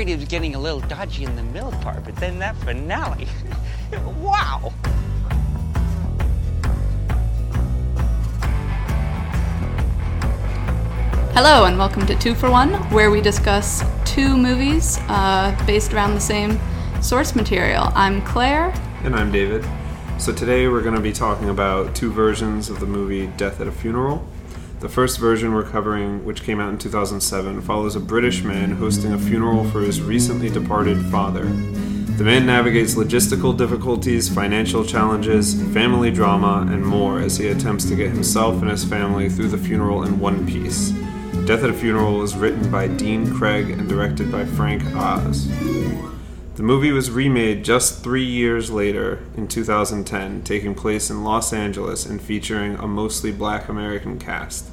worried it was getting a little dodgy in the middle part, but then that finale. wow. Hello, and welcome to Two for One, where we discuss two movies uh, based around the same source material. I'm Claire. And I'm David. So today we're going to be talking about two versions of the movie Death at a Funeral. The first version we're covering, which came out in 2007, follows a British man hosting a funeral for his recently departed father. The man navigates logistical difficulties, financial challenges, family drama, and more as he attempts to get himself and his family through the funeral in one piece. Death at a Funeral was written by Dean Craig and directed by Frank Oz. The movie was remade just three years later in 2010, taking place in Los Angeles and featuring a mostly black American cast.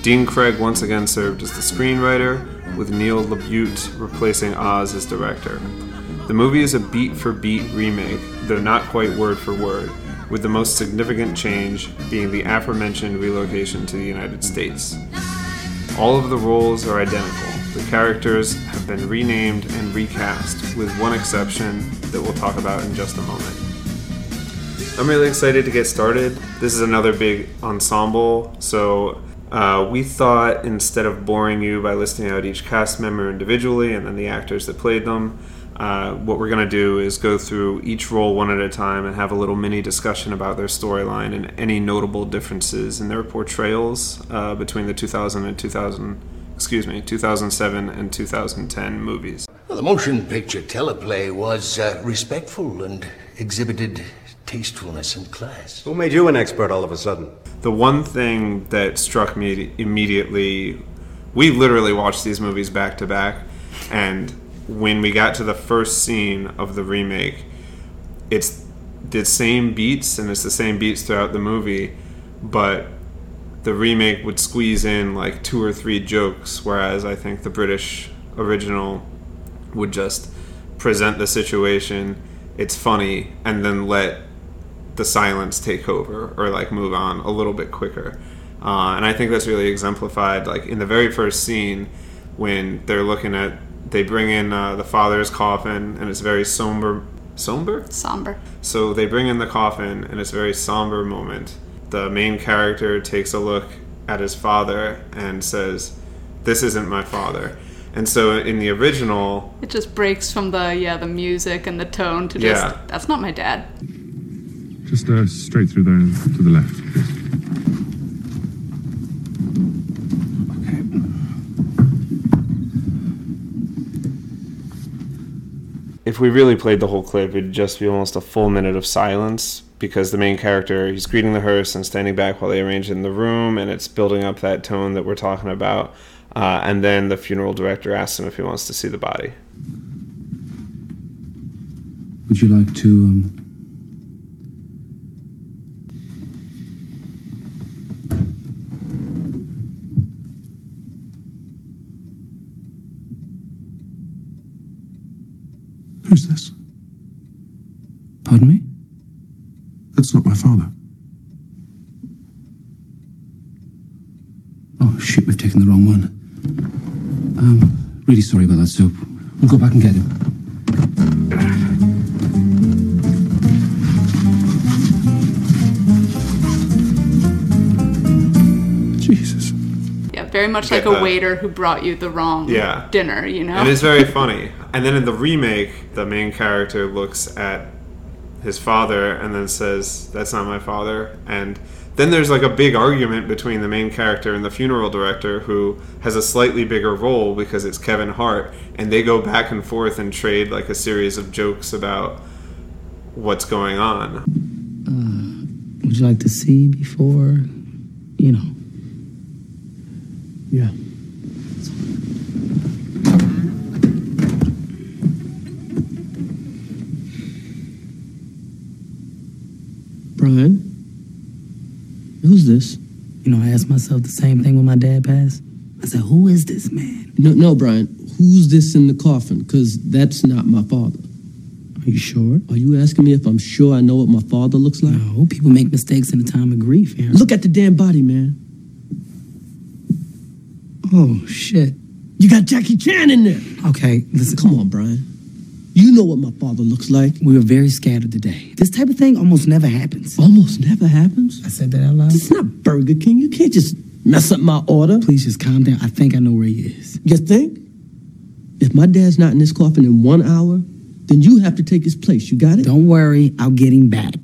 Dean Craig once again served as the screenwriter, with Neil LaBute replacing Oz as director. The movie is a beat for beat remake, though not quite word for word, with the most significant change being the aforementioned relocation to the United States. All of the roles are identical. The characters been renamed and recast, with one exception that we'll talk about in just a moment. I'm really excited to get started. This is another big ensemble, so uh, we thought instead of boring you by listing out each cast member individually and then the actors that played them, uh, what we're going to do is go through each role one at a time and have a little mini discussion about their storyline and any notable differences in their portrayals uh, between the 2000 and 2000 excuse me 2007 and 2010 movies Well, the motion picture teleplay was uh, respectful and exhibited tastefulness and class. Who made you an expert all of a sudden? the one thing that struck me immediately we literally watched these movies back to back and when we got to the first scene of the remake it's the same beats and it's the same beats throughout the movie but the remake would squeeze in like two or three jokes whereas i think the british original would just present the situation it's funny and then let the silence take over or like move on a little bit quicker. Uh, and i think that's really exemplified like in the very first scene when they're looking at they bring in uh, the father's coffin and it's very somber somber? Somber. so they bring in the coffin and it's a very somber moment the main character takes a look at his father and says this isn't my father and so in the original It just breaks from the yeah the music and the tone to just Yeah. that's not my dad. Just uh, straight through there to the left, please. if we really played the whole clip, it'd just be almost a full minute of silence because the main character he's greeting the hearse and standing back while they arrange in the room, and it's building up that tone that we're talking about. Uh, and then the funeral director asks him if he wants to see the body. Would you like to um, Who's this? pardon me? That's not my father. Oh shit, we've taken the wrong one. Um, really sorry about that, Soap. We'll go back and get him. Jesus. Yeah, very much like a waiter who brought you the wrong Yeah. dinner, you know? It is very funny. And then in the remake, the main character looks at his father and then says, That's not my father. And then there's like a big argument between the main character and the funeral director, who has a slightly bigger role because it's Kevin Hart. And they go back and forth and trade like a series of jokes about what's going on. Uh, would you like to see before, you know? Yeah. Brian? Who's this? You know, I asked myself the same thing when my dad passed. I said, who is this man? No, no, Brian. Who's this in the coffin? Because that's not my father. Are you sure? Are you asking me if I'm sure I know what my father looks like? No, people make mistakes in a time of grief, Aaron. Look at the damn body, man. Oh shit! You got Jackie Chan in there. Okay, listen. Come on, Brian. You know what my father looks like. We were very scattered today. This type of thing almost never happens. Almost never happens. I said that out loud. Is not Burger King. You can't just mess up my order. Please just calm down. I think I know where he is. You think? If my dad's not in this coffin in one hour, then you have to take his place. You got it? Don't worry, I'll get him back.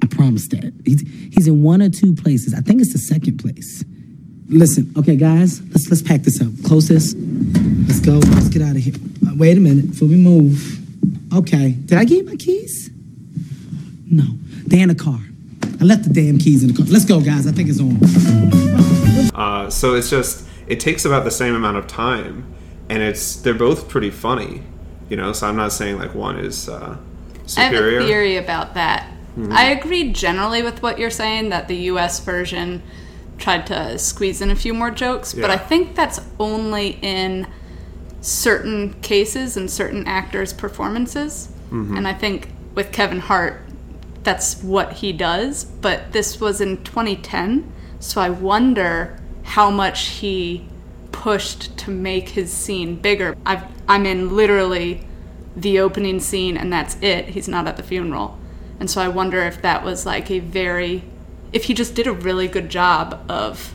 I promise that. He's he's in one or two places. I think it's the second place. Listen, okay, guys, let's let's pack this up. Close this. Let's go. Let's get out of here. Wait a minute before we move. Okay, did I get my keys? No, they're in the car. I left the damn keys in the car. Let's go, guys. I think it's on. Uh, so it's just it takes about the same amount of time, and it's they're both pretty funny, you know. So I'm not saying like one is uh, I have a theory about that. I agree generally with what you're saying that the US version tried to squeeze in a few more jokes, but I think that's only in certain cases and certain actors' performances. Mm-hmm. And I think with Kevin Hart, that's what he does. But this was in 2010, so I wonder how much he pushed to make his scene bigger. I've, I'm in literally the opening scene, and that's it. He's not at the funeral. And so I wonder if that was like a very, if he just did a really good job of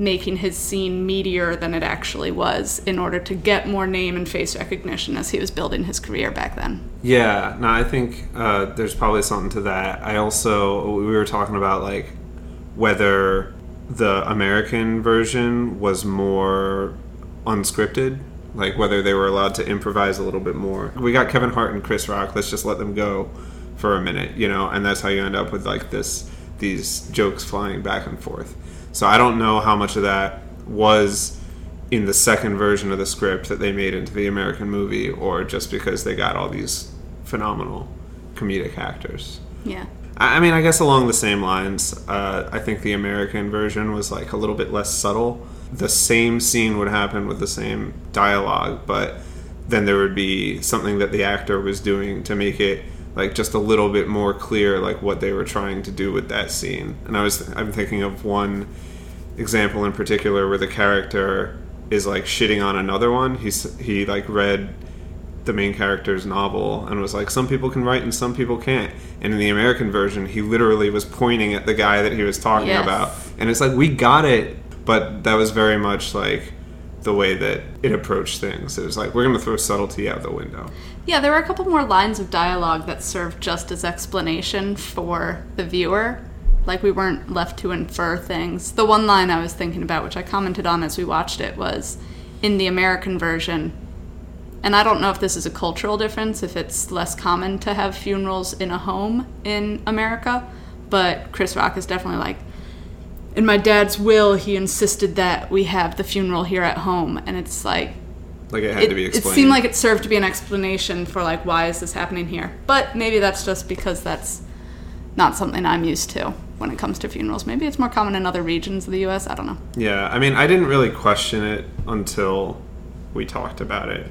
making his scene meatier than it actually was in order to get more name and face recognition as he was building his career back then. Yeah, no, I think uh, there's probably something to that. I also we were talking about like whether the American version was more unscripted, like whether they were allowed to improvise a little bit more. We got Kevin Hart and Chris Rock. Let's just let them go for a minute, you know, and that's how you end up with like this these jokes flying back and forth. So I don't know how much of that was in the second version of the script that they made into the American movie, or just because they got all these phenomenal comedic actors. Yeah. I I mean, I guess along the same lines, uh, I think the American version was like a little bit less subtle. The same scene would happen with the same dialogue, but then there would be something that the actor was doing to make it like just a little bit more clear, like what they were trying to do with that scene. And I was, I'm thinking of one example in particular where the character is like shitting on another one. He's he like read the main character's novel and was like, some people can write and some people can't. And in the American version, he literally was pointing at the guy that he was talking Yes. about. And it's like, we got it. But that was very much like the way that it approached things. It was like, we're going to throw subtlety out the window. Yeah, there were a couple more lines of dialogue that served just as explanation for the viewer. Like we weren't left to infer things. The one line I was thinking about, which I commented on as we watched it, was in the American version. And I don't know if this is a cultural difference, if it's less common to have funerals in a home in America, but Chris Rock is definitely like, in my dad's will, he insisted that we have the funeral here at home. And it's like, Like it had it, to be explained. it seemed like it served to be an explanation for like why is this happening here but maybe that's just because that's not something i'm used to when it comes to funerals maybe it's more common in other regions of the us i don't know Yeah, I mean, I didn't really question it until we talked about it.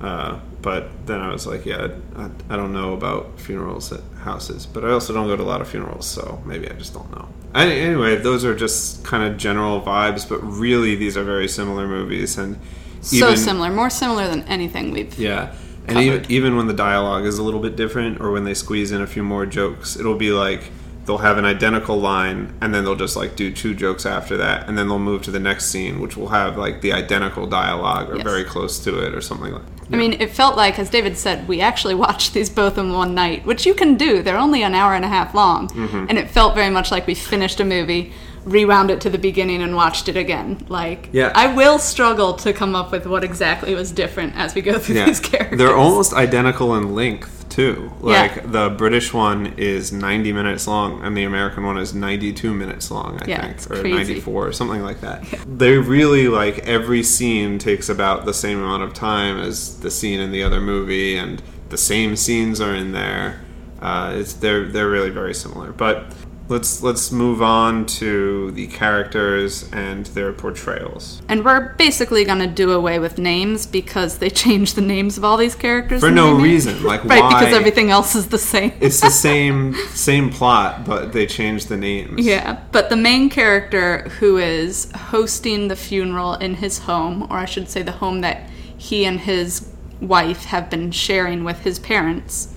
Uh, but then I was like, yeah, I, I don't know about funerals at houses, but I also don't go to a lot of funerals, so maybe I just don't know. I, anyway, those are just kind of general vibes, but really these are very similar movies, and so even, similar more similar than anything we've Yeah. And even, covered. even when the dialogue is a little bit different, or when they squeeze in a few more jokes, it'll be like they'll have an identical line, and then they'll just like do two jokes after that, and then they'll move to the next scene, which will have like the identical dialogue or Yes. very close to it, or something like. I mean, it felt like, as David said, we actually watched these both in one night, which you can do. They're only an hour and a half long. Mm-hmm. And it felt very much like we finished a movie, rewound it to the beginning, and watched it again. Like, Yeah. I will struggle to come up with what exactly was different as we go through Yeah, these characters. they're almost identical in length too. Yeah. Like the British one is 90 minutes long, and the American one is 92 minutes long. I Yeah, think, or crazy. 94 or something like that. They really like every scene takes about the same amount of time as the scene in the other movie, and the same scenes are in there. Uh, it's they're they're really very similar, but let's let's move on to the characters and their portrayals. And we're basically going to do away with names because they changed the names of all these characters For no reason, like, right why- because everything else is the same. It's the same same plot, but they changed the names. Yeah, but the main character who is hosting the funeral in his home, or I should say the home that he and his wife have been sharing with his parents,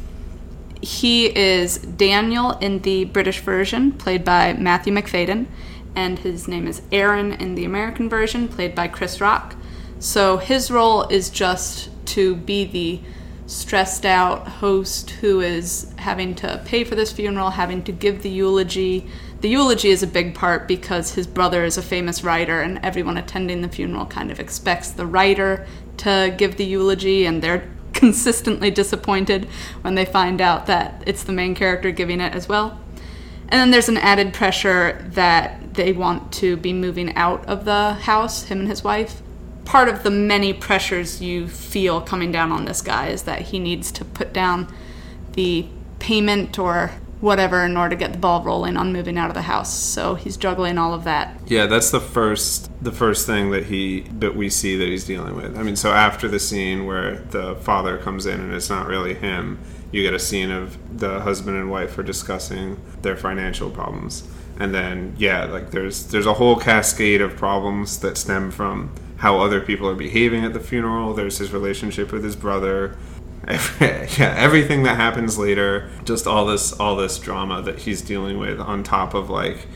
he is Daniel in the British version, played by Matthew Macfadyen, and his name is Aaron in the American version, played by Chris Rock. So his role is just to be the stressed out host who is having to pay for this funeral, having to give the eulogy. The eulogy is a big part because his brother is a famous writer, and everyone attending the funeral kind of expects the writer to give the eulogy, and they're consistently disappointed when they find out that it's the main character giving it as well. And then there's an added pressure that they want to be moving out of the house, him and his wife. Part of the many pressures you feel coming down on this guy is that he needs to put down the payment or whatever in order to get the ball rolling on moving out of the house. So he's juggling all of that. Yeah, that's the first the first thing that he that we see that he's dealing with. I mean, so after the scene where the father comes in and it's not really him, you get a scene of the husband and wife are discussing their financial problems. And then yeah, like there's there's a whole cascade of problems that stem from how other people are behaving at the funeral. There's his relationship with his brother. Every, yeah, everything that happens later, just all this all this drama that he's dealing with on top of like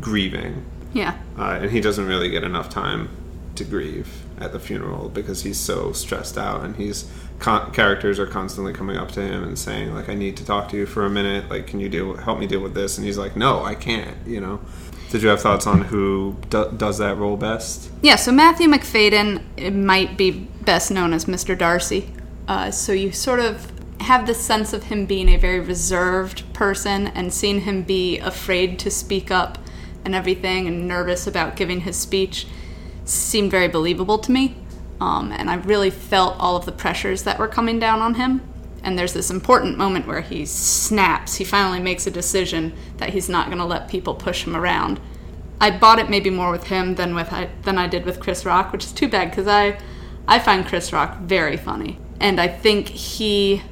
grieving Yeah. uh, and he doesn't really get enough time to grieve at the funeral because he's so stressed out and he's con- characters are constantly coming up to him and saying like i need to talk to you for a minute like can you deal help me deal with this and he's like no i can't you know did you have thoughts on who do- does that role best Yeah, so Matthew Macfadyen might be best known as Mr. Darcy. Uh, so you sort of have the sense of him being a very reserved person and seeing him be afraid to speak up and everything and nervous about giving his speech seemed very believable to me. Um, and I really felt all of the pressures that were coming down on him. And there's this important moment where he snaps. He finally makes a decision that he's not going to let people push him around. I bought it maybe more with him than with I, than I did with Chris Rock, which is too bad because I I find Chris Rock very funny, and I think he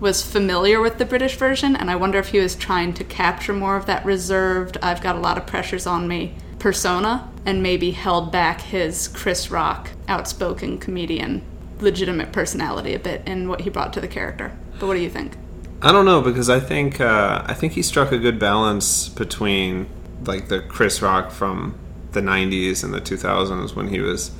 was familiar with the British version, and I wonder if he was trying to capture more of that reserved, I've got a lot of pressures on me persona, and maybe held back his Chris Rock outspoken comedian legitimate personality a bit in what he brought to the character. But what do you think? I don't know because I think uh, I think he struck a good balance between like the Chris Rock from the '90s and the 2000s when he was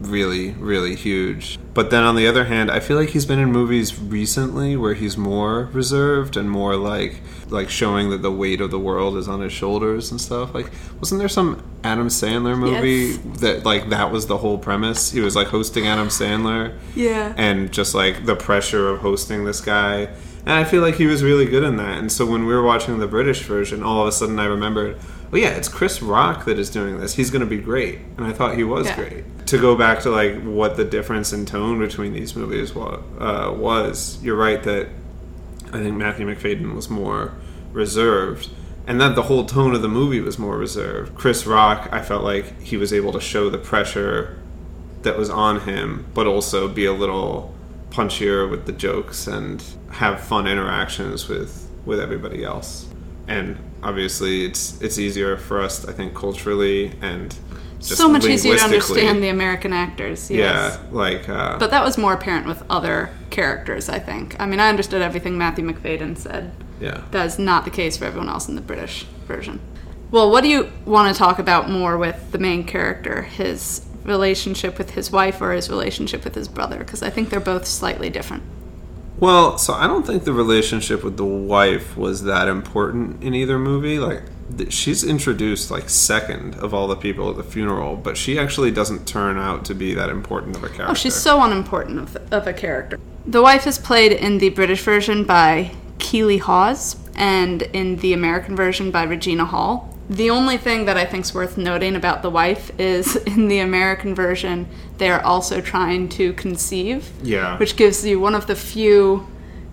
really really huge. But then on the other hand, I feel like he's been in movies recently where he's more reserved and more like like showing that the weight of the world is on his shoulders and stuff. Like wasn't there some Adam Sandler movie Yes. that like that was the whole premise? He was like hosting Adam Sandler Yeah. and just like the pressure of hosting this guy. And I feel like he was really good in that. And so when we were watching the British version, all of a sudden I remembered, oh yeah, it's Chris Rock that is doing this. He's going to be great. And I thought he was Yeah. great. To go back to like what the difference in tone between these movies wa- uh, was, you're right that I think Matthew Macfadyen was more reserved. And that the whole tone of the movie was more reserved. Chris Rock, I felt like he was able to show the pressure that was on him, but also be a little punchier with the jokes and have fun interactions with with everybody else. And obviously, it's it's easier for us, I think, culturally and just so much easier to understand the American actors. Yes. Yeah, like uh, But that was more apparent with other characters, I think. I mean, I understood everything Matthew Macfadyen said. yeah. That is not the case for everyone else in the British version. Well, what do you want to talk about more with the main character? His relationship with his wife or his relationship with his brother? Because I think they're both slightly different. Well, so I don't think the relationship with the wife was that important in either movie. Like, th- she's introduced like second of all the people at the funeral, but she actually doesn't turn out to be that important of a character. Oh, she's so unimportant of, of a character. The wife is played in the British version by Keeley Hawes and in the American version by Regina Hall. The only thing that I think is worth noting about the wife is in the American version, they are also trying to conceive. Yeah. Which gives you one of the few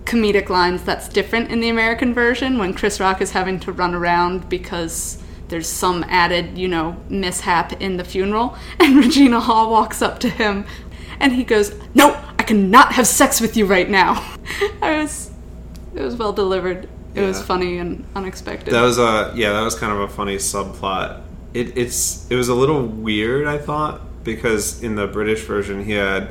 comedic lines that's different in the American version when Chris Rock is having to run around because there's some added, you know, mishap in the funeral. And Regina Hall walks up to him and he goes, No, I cannot have sex with you right now. I was, it was well delivered. It was funny and unexpected. That was a yeah, that was kind of a funny subplot. It, it's it was a little weird, I thought, because in the British version he had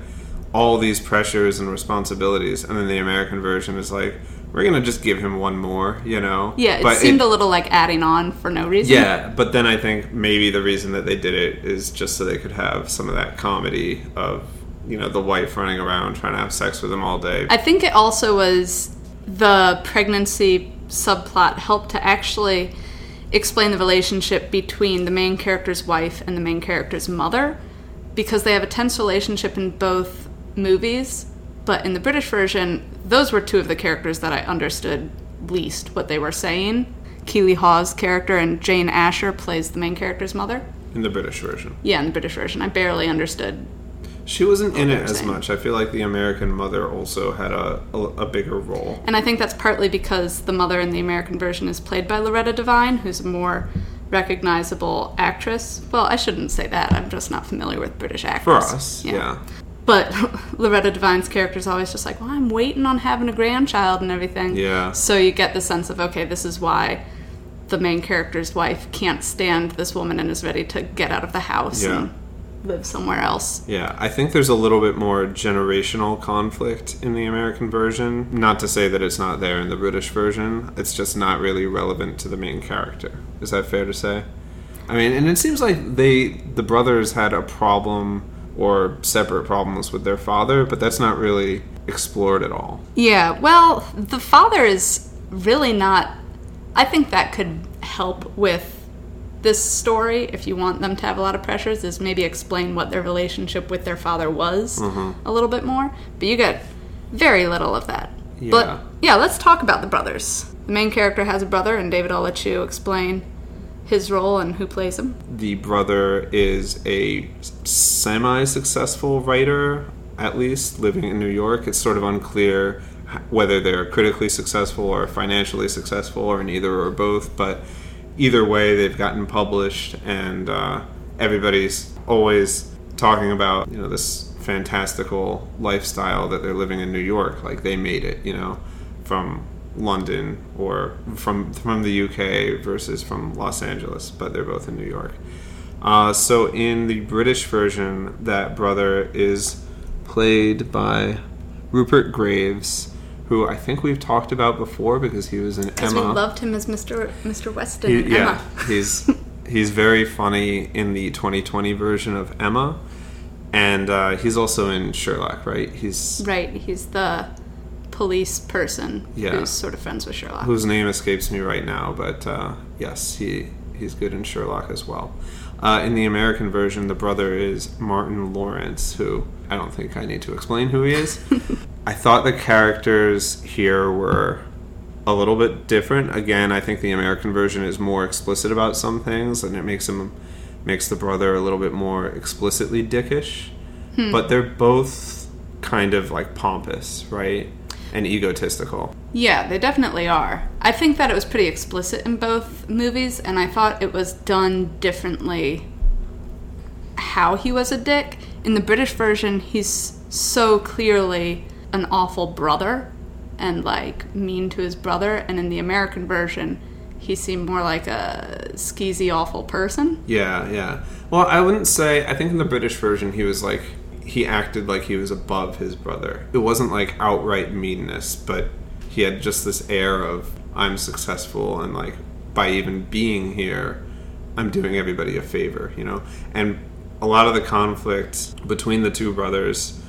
all these pressures and responsibilities, and then the American version is like, we're gonna just give him one more, you know? yeah, it But seemed a little like adding on for no reason. Yeah, but then I think maybe the reason that they did it is just so they could have some of that comedy of you know the wife running around trying to have sex with him all day. I think it also was the pregnancy subplot helped to actually explain the relationship between the main character's wife and the main character's mother because they have a tense relationship in both movies. But in the British version, those were two of the characters that I understood least what they were saying. Keeley Hawes' character and Jane Asher plays the main character's mother. in the British version. Yeah, in the British version, I barely understood. She wasn't in it as saying. much. I feel like the American mother also had a, a, a bigger role. And I think that's partly because the mother in the American version is played by Loretta Devine, who's a more recognizable actress. Well, I shouldn't say that. I'm just not familiar with British actors. For us, yeah. But Loretta Devine's character is always just like, well, I'm waiting on having a grandchild and everything. Yeah. So you get the sense of, okay, this is why the main character's wife can't stand this woman and is ready to get out of the house Yeah. and live somewhere else. Yeah, I think there's a little bit more generational conflict in the American version. Not to say that it's not there in the British version, it's just not really relevant to the main character. Is that fair to say? I mean, and it seems like they the brothers had a problem or separate problems with their father, but that's not really explored at all. Yeah, well, the father is really not. I think that could help with this story if you want them to have a lot of pressures, is maybe explain what their relationship with their father was mm-hmm. a little bit more. But you get very little of that. Yeah. But yeah, let's talk about the brothers. The main character has a brother, and David, I'll let you explain his role and who plays him. the brother is a semi-successful writer at least living in new york it's sort of unclear whether they're critically successful or financially successful or neither or both but either way they've gotten published and uh, everybody's always talking about you know this fantastical lifestyle that they're living in new york like they made it you know from London or from from the UK versus from Los Angeles, but they're both in New York. Uh, so in the British version, that brother is played by Rupert Graves, who I think we've talked about before because he was in Emma. we loved him as Mr. Mr. Weston He- yeah, he's he's very funny in the 2020 version of Emma, and uh, he's also in Sherlock, right? He's Right, he's the police person Yeah. who's sort of friends with Sherlock. whose name escapes me right now, but uh, yes, he he's good in Sherlock as well. Uh, in the American version, the brother is Martin Lawrence, who I don't think I need to explain who he is. I thought the characters here were a little bit different. Again, I think the American version is more explicit about some things, and it makes him makes the brother a little bit more explicitly dickish. Hmm. But they're both kind of like pompous, right? And egotistical. Yeah, they definitely are. I think that it was pretty explicit in both movies, and I thought it was done differently how he was a dick. In the British version, he's so clearly an awful brother and like mean to his brother, and in the American version, he seemed more like a skeezy, awful person. Yeah, yeah. Well, I wouldn't say. I think in the British version, he was like he acted like he was above his brother. It wasn't like outright meanness, but he had just this air of I'm successful and like by even being here, I'm doing everybody a favor, you know. And a lot of the conflict between the two brothers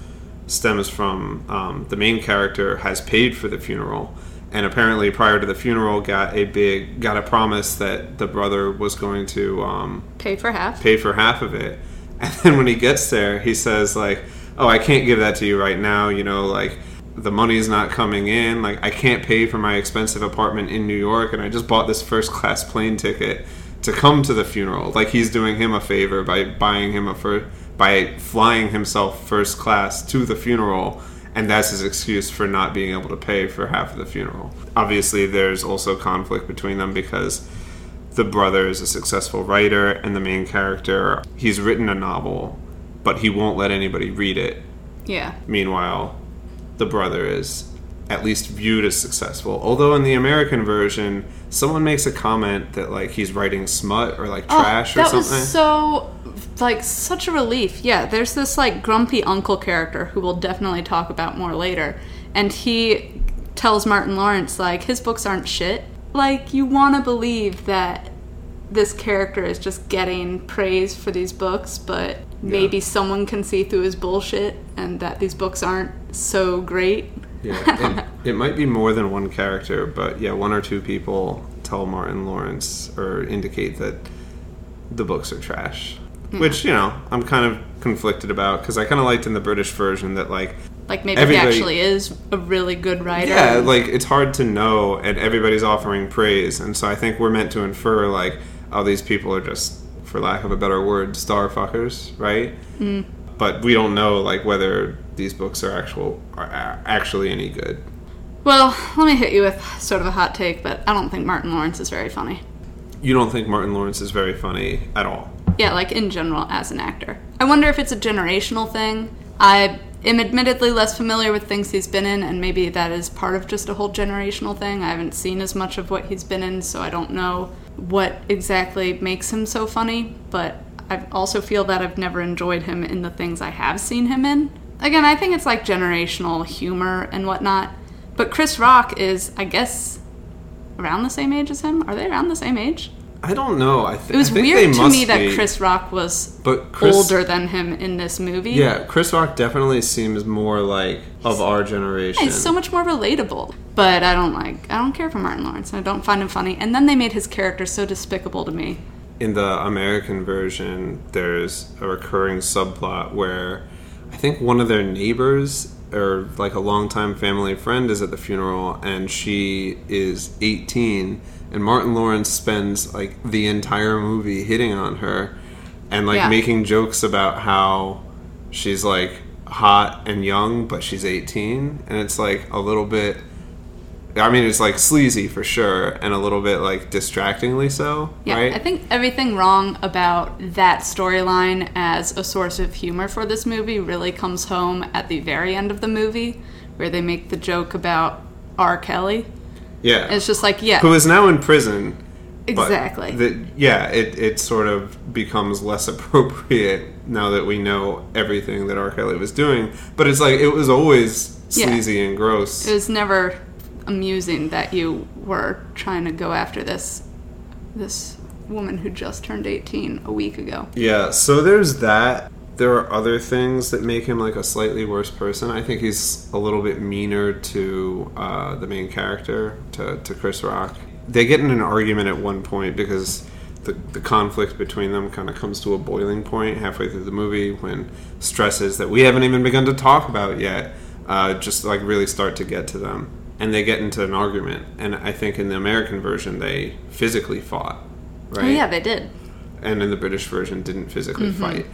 stems from um, the main character has paid for the funeral. And apparently prior to the funeral got a big got a promise that the brother was going to um, Pay for half. pay for half of it. And then when he gets there he says like oh i can't give that to you right now. You know like the money's not coming in. Like i can't pay for my expensive apartment in new york and i just bought this first class plane ticket to come to the funeral like he's doing him a favor by buying him a fir- by flying himself first class to the funeral and that's his excuse for not being able to pay for half of the funeral. Obviously, there's also conflict between them because the brother is a successful writer, and the main character he's written a novel, but he won't let anybody read it. Yeah. Meanwhile, the brother is at least viewed as successful. Although in the American version, someone makes a comment that like he's writing smut or like oh, trash oh, or that something. was so like such a relief. Yeah, there's this like grumpy uncle character who we'll definitely talk about more later, and he tells Martin Lawrence like his books aren't shit. Like you want to believe that this character is just getting praise for these books, but maybe someone can see through his bullshit and that these books aren't so great. Yeah, it, it might be more than one character, but yeah, one or two people tell Martin Lawrence or indicate that the books are trash. Which you know, I'm kind of conflicted about because I kind of liked in the British version that like Like maybe Everybody- he actually is a really good writer. Yeah, like it's hard to know, and everybody's offering praise, and so I think we're meant to infer like, oh, these people are just, for lack of a better word, star fuckers, right? Mm. But we don't know like whether these books are actual are actually any good. Well, let me hit you with sort of a hot take, but I don't think Martin Lawrence is very funny. You don't think Martin Lawrence is very funny at all? Yeah, like in general as an actor. I wonder if it's a generational thing. I am admittedly less familiar with things he's been in, and maybe that is part of just a whole generational thing. I haven't seen as much of what he's been in, so I don't know what exactly makes him so funny, but I also feel that I've never enjoyed him in the things I have seen him in. Again, I think it's like generational humor and whatnot. But Chris Rock is, I guess, around the same age as him. Are they around the same age? I don't know. I, th- It was weird to me that be. Chris Rock was But Chris- older than him in this movie. Yeah, Chris Rock definitely seems more like of our generation. He's so much more relatable. But I don't like I don't care for Martin Lawrence. I don't find him funny. And then they made his character so despicable to me. In the American version, there's a recurring subplot where I think one of their neighbors or like a longtime family friend is at the funeral and she is 18 and Martin Lawrence spends like the entire movie hitting on her and like Yeah. making jokes about how she's like hot and young but she's 18 and it's like a little bit I mean it's like sleazy for sure and a little bit like distractingly so Yeah, right I think everything wrong about that storyline as a source of humor for this movie really comes home at the very end of the movie, where they make the joke about R. Kelly. Yeah. It's just like, yeah, Who is now in prison. Exactly. The, yeah, it, it sort of becomes less appropriate now that we know everything that R. Kelly was doing. But it's like, it was always Yeah. sleazy and gross. it was never amusing that you were trying to go after this this woman who just turned 18 a week ago. Yeah, so there's that. There are other things that make him like a slightly worse person. I think he's a little bit meaner to uh, the main character, to, to Chris Rock. They get in an argument at one point because the, the conflict between them kind of comes to a boiling point halfway through the movie when stresses that we haven't even begun to talk about yet uh, just like really start to get to them. And they get into an argument. And I think in the American version, they physically fought. Right? Oh yeah, they did. and in the British version didn't physically Mm-hmm. fight.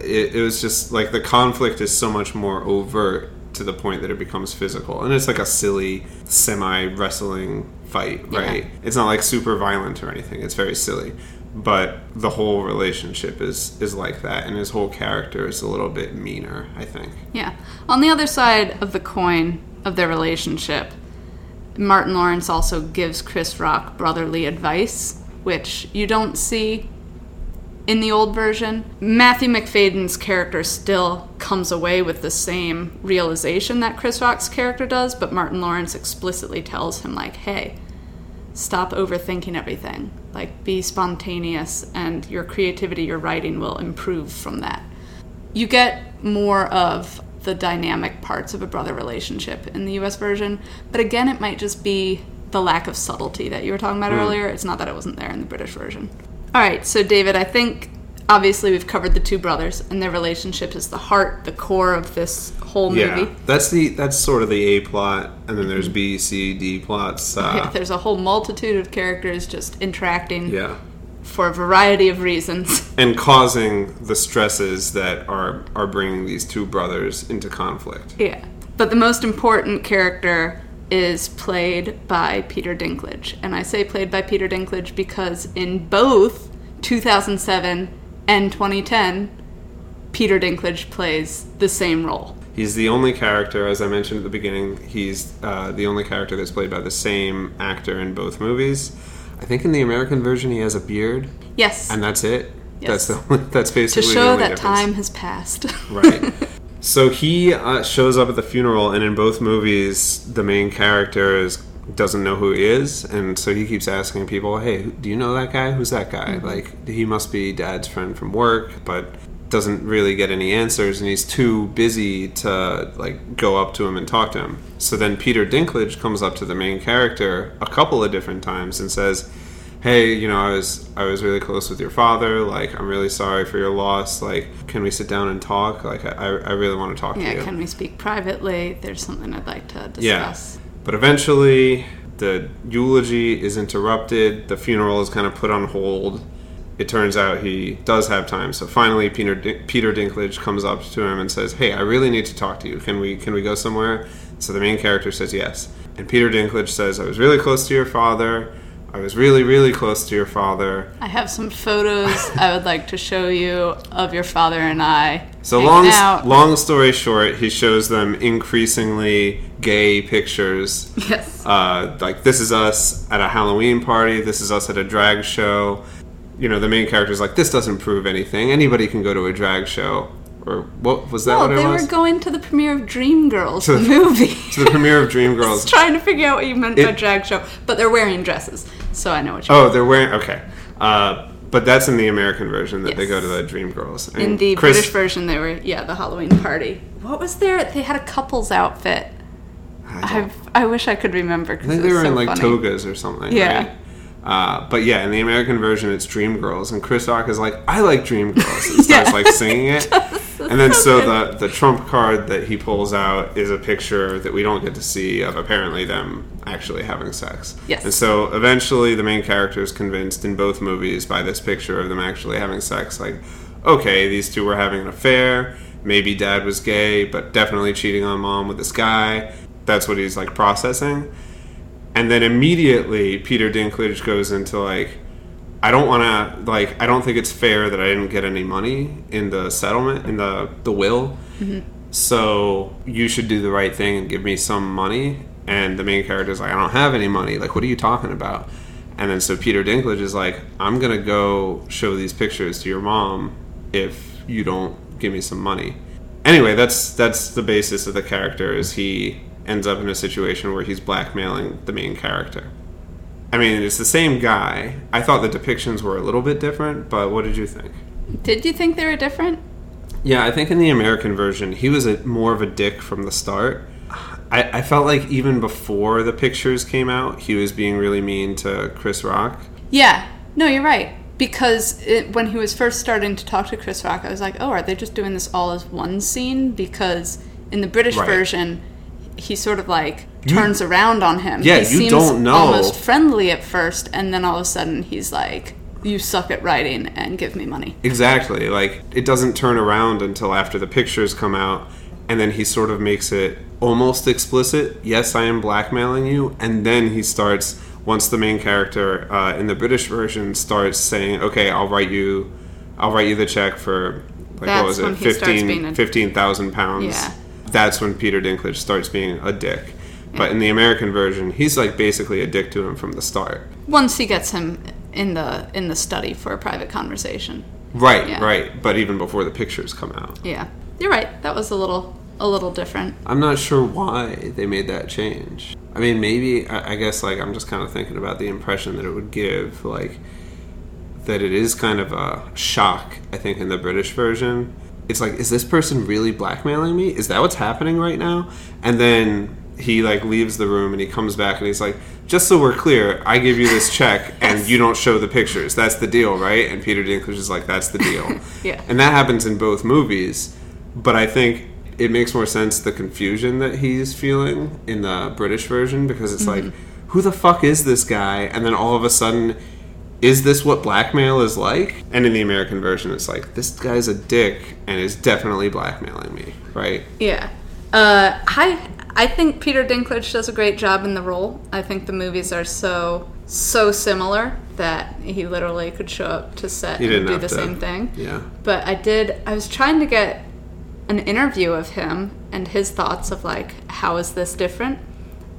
It, it was just like the conflict is so much more overt to the point that it becomes physical, and it's like a silly semi wrestling fight, right? It's not like super violent or anything. It's very silly, but the whole relationship is is like that, and his whole character is a little bit meaner. I think. Yeah. On the other side of the coin of their relationship, Martin Lawrence also gives Chris Rock brotherly advice, which you don't see in the old version. Matthew Macfadyen's character still comes away with the same realization that Chris Rock's character does, but Martin Lawrence explicitly tells him, like, hey, stop overthinking everything. Like, be spontaneous, and your creativity, your writing will improve from that you get more of the dynamic parts of a brother relationship in the US version, but again, it might just be the lack of subtlety that you were talking about earlier. It's not that it wasn't there in the British version. All right, so David, I think obviously we've covered the two brothers, and their relationship is the heart, the core of this whole Yeah, movie. that's the that's sort of the A plot, and then there's B, C, D plots. Uh, Yeah, there's a whole multitude of characters just interacting yeah. For a variety of reasons. and causing the stresses that are are bringing these two brothers into conflict. Yeah. But the most important character is played by Peter Dinklage. And I say played by Peter Dinklage because in both 2007 and 2010, Peter Dinklage plays the same role. He's the only character, as I mentioned at the beginning, he's uh, the only character that's played by the same actor in both movies. I think in the American version he has a beard, Yes. and that's it. Yes. That's the only, that's to basically the show that difference. time has passed. Right. So he uh, shows up at the funeral, and in both movies, the main character is doesn't know who he is, and so he keeps asking people, "Hey, do you know that guy? Who's that guy? Like, he must be Dad's friend from work," but doesn't really get any answers, and he's too busy to like go up to him and talk to him. So then Peter Dinklage comes up to the main character a couple of different times and says, hey, you know, I was I was really close with your father. Like, I'm really sorry for your loss. Like, can we sit down and talk? Like, I, I really want to talk to you yeah, can we speak privately? There's something I'd like to discuss. Yeah. But eventually, the eulogy is interrupted. The funeral is kind of put on hold. It turns out he does have time. So finally, Peter Peter Dinklage comes up to him and says, "Hey, I really need to talk to you. Can we can we go somewhere?" So the main character says yes, and Peter Dinklage says, "I was really close to your father. I was really really close to your father." I have some photos I would like to show you of your father and I. So long out. long story short, he shows them increasingly gay pictures. Yes. Uh, like this is us at a Halloween party. This is us at a drag show. You know, the main character's like, this doesn't prove anything. Anybody can go to a drag show. Or what was that? Well, what it they was? were going to the premiere of Dreamgirls, the the- movie. to the premiere of Dreamgirls. trying to figure out what you meant by drag show, but they're wearing dresses, so I know what you Oh, they're wearing okay. Uh, but that's in the American version that they go to the Dreamgirls. In the Chris- British version, they were yeah the Halloween party. What was there? They had a couple's outfit. I I wish I could remember. I think it they were so in like funny. togas or something. Yeah. Right? Uh, but yeah, in the American version, it's Dreamgirls, and Chris Rock is like, "I like Dreamgirls," and starts Yeah. like singing it. and then so the the trump card that he pulls out is a picture that we don't get to see of apparently them actually having sex. Yes. And so eventually, the main character is convinced in both movies by this picture of them actually having sex. Like, okay, these two were having an affair. Maybe dad was gay, but definitely cheating on mom with this guy. That's what he's like processing. And then immediately Peter Dinklage goes into like I don't want to like I don't think it's fair that I didn't get any money in the settlement in the the will. Mm-hmm. So you should do the right thing and give me some money. And the main character is like I don't have any money. Like what are you talking about? And then so Peter Dinklage is like I'm going to go show these pictures to your mom if you don't give me some money. Anyway, that's that's the basis of the character is he ends up in a situation where he's blackmailing the main character. I mean, it's the same guy. I thought the depictions were a little bit different, but what did you think? Did you think they were different? Yeah, I think in the American version, he was a, more of a dick from the start. I, I felt like even before the pictures came out, he was being really mean to Chris Rock. Yeah. No, you're right. Because it, when he was first starting to talk to Chris Rock, I was like, oh, are they just doing this all as one scene? Because in the British Right. version, he sort of like turns around on him. Yeah, he you seems don't know. almost friendly at first, and then all of a sudden he's like, you suck at writing and give me money. Exactly. Like, it doesn't turn around until after the pictures come out, and then he sort of makes it almost explicit. Yes, I am blackmailing you. And then he starts, once the main character uh, in the British version starts saying, okay, I'll write you. I'll write you the check for like That's what was it, he starts being 15 a- 15,000 pounds. Yeah. That's when Peter Dinklage starts being a dick. But in the American version, he's like basically a dick to him from the start. Once he gets him in the in the study for a private conversation. Right, Yeah. right. But even before the pictures come out. Yeah, you're right. That was a little a little different. I'm not sure why they made that change. I mean, maybe I, I guess like I'm just kind of thinking about the impression that it would give, like that it is kind of a shock. I think in the British version, it's like, is this person really blackmailing me? Is that what's happening right now? And then he like leaves the room and he comes back and he's like, just so we're clear, I give you this check and you don't show the pictures. That's the deal, right? And Peter Dinklage is like, that's the deal. Yeah. And that happens in both movies, but I think it makes more sense the confusion that he's feeling in the British version because it's mm-hmm. like, who the fuck is this guy? And then all of a sudden, is this what blackmail is like? And in the American version, it's like, this guy's a dick and is definitely blackmailing me, right? Yeah. Uh, I I think Peter Dinklage does a great job in the role. I think the movies are so so similar that he literally could show up to set and do the to- same thing. Yeah. But I did. I was trying to get an interview of him and his thoughts of like how is this different.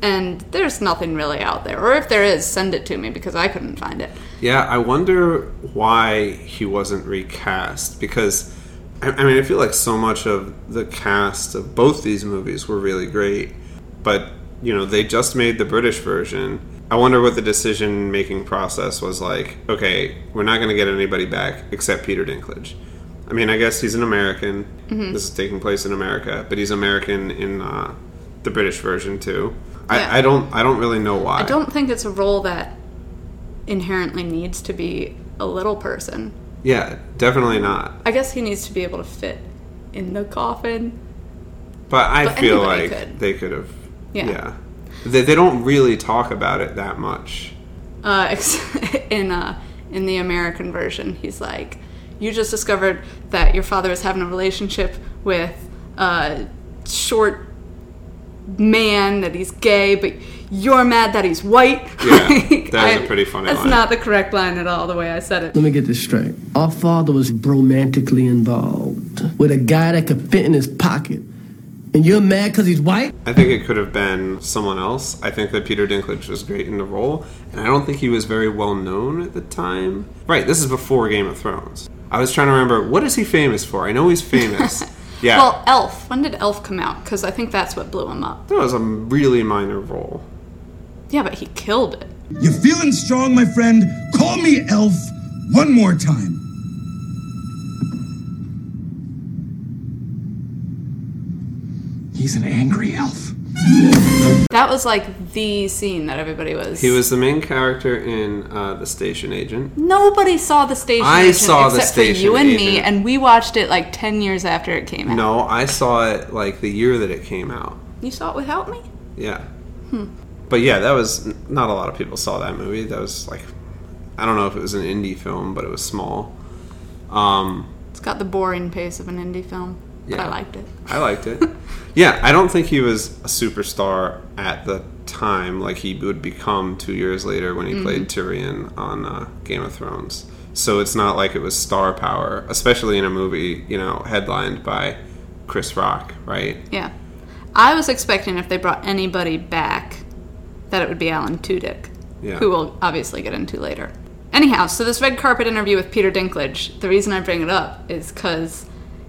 And there's nothing really out there, or if there is, send it to me because I couldn't find it. Yeah, I wonder why he wasn't recast because I, I mean I feel like so much of the cast of both these movies were really great, but you know they just made the British version. I wonder what the decision making process was like. Okay, we're not going to get anybody back except Peter Dinklage. I mean, I guess he's an American. This is taking place in America, but he's American in uh, the British version too. Yeah. I, I don't. I don't really know why. I don't think it's a role that inherently needs to be a little person. Yeah, definitely not. I guess he needs to be able to fit in the coffin. But I But feel like could. they could have. Yeah. Yeah. They, they don't really talk about it that much. Uh, in uh, in the American version, he's like, "You just discovered that your father is having a relationship with a short man that he's gay, but you're mad that he's white." Yeah, Like, that is a pretty funny That's line. not the correct line at all. The way I said it. Let me get this straight. Our father was romantically involved with a guy that could fit in his pocket. And you're mad because he's white? I think it could have been someone else. I think that Peter Dinklage was great in the role, and I don't think he was very well known at the time. Right, this is before Game of Thrones. I was trying to remember what is he famous for? I know he's famous. yeah, Well, Elf. When did Elf come out? Because I think that's what blew him up. that was a really minor role. Yeah, but he killed it. You feeling strong, my friend? Call me Elf one more time. He's an angry elf. That was like the scene that everybody was. He was the main character in uh, The Station Agent. Nobody saw the station. I agent saw The except for you Station and me, and we watched it like ten years after it came out. No, I saw it like the year that it came out. You saw it without me. Yeah. But yeah, that was not a lot of people saw that movie. That was like, I don't know if it was an indie film, but it was small. Um, It's got the boring pace of an indie film, but Yeah. I liked it. I liked it. yeah, I don't think he was a superstar at the time, like he would become two years later when he played Tyrion on uh, Game of Thrones. So it's not like it was star power, especially in a movie, you know, headlined by Chris Rock, right? Yeah, I was expecting if they brought anybody back, that it would be Alan Tudyk, Yeah. who we'll obviously get into later. Anyhow, so this red carpet interview with Peter Dinklage, the reason I bring it up is because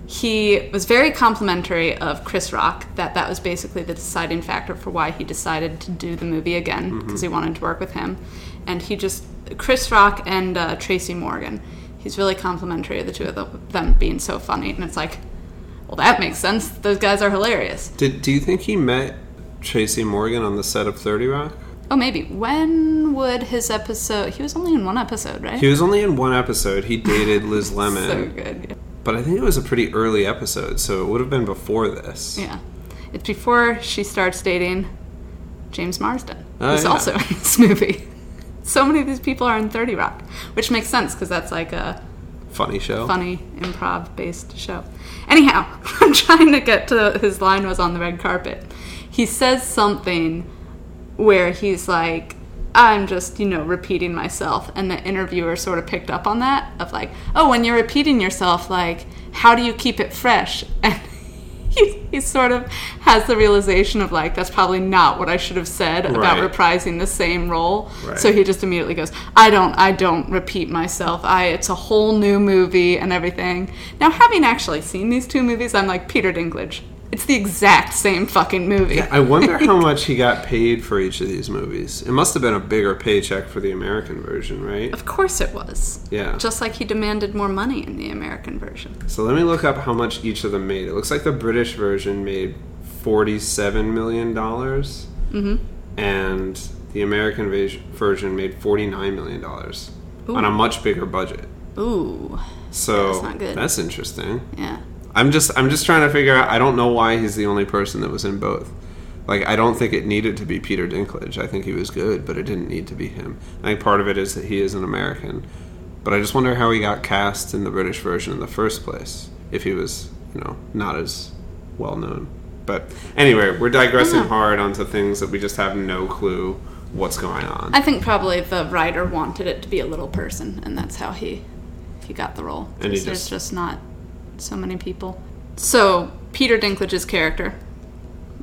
he was very complimentary of Chris Rock. That that was basically the deciding factor for why he decided to do the movie again because he wanted to work with him. And he just Chris Rock and uh, Tracy Morgan. He's really complimentary of the two of them, them being so funny, and it's like, well, that makes sense. Those guys are hilarious. Did Do you think he met Tracy Morgan on the set of 30 Rock? Oh, maybe. When would his episode? He was only in one episode, right? He was only in one episode. He dated Liz Lemon. so good. But I think it was a pretty early episode, so it would have been before this. Yeah. It's before she starts dating James Marsden, Oh, who's yeah. also in this movie. So many of these people are in 30 Rock, which makes sense because that's like a Funny show. funny improv based show. Anyhow, I'm trying to get to his line was on the red carpet. He says something where he's like, I'm just, you know, repeating myself. And the interviewer sort of picked up on that of like, oh, when you're repeating yourself, like, how do you keep it fresh? And he, he sort of has the realization of like, that's probably not what I should have said about reprising the same role. Right. So he just immediately goes, I don't, I don't repeat myself. I, it's a whole new movie and everything. Now, having actually seen these two movies, I'm like Peter Dinklage. It's the exact same fucking movie. I wonder how much he got paid for each of these movies. It must have been a bigger paycheck for the American version, right? Of course it was. Yeah. Just like he demanded more money in the American version. So let me look up how much each of them made. It looks like the British version made forty-seven million dollars, Mm-hmm. and the American version made forty-nine million dollars on a much bigger budget. Ooh, So That's not good. that's interesting. yeah. I'm just I'm just trying to figure out. I don't know why he's the only person that was in both. Like I don't think it needed to be Peter Dinklage. I think he was good, but it didn't need to be him. I think part of it is that he is an American. But I just wonder how he got cast in the British version in the first place. If he was, you know, not as well known. But anyway, we're digressing hard onto things that we just have no clue what's going on. I think probably the writer wanted it to be a little person, and that's how he he got the role. And he 'Cause there's just- just not so many people. So Peter Dinklage's character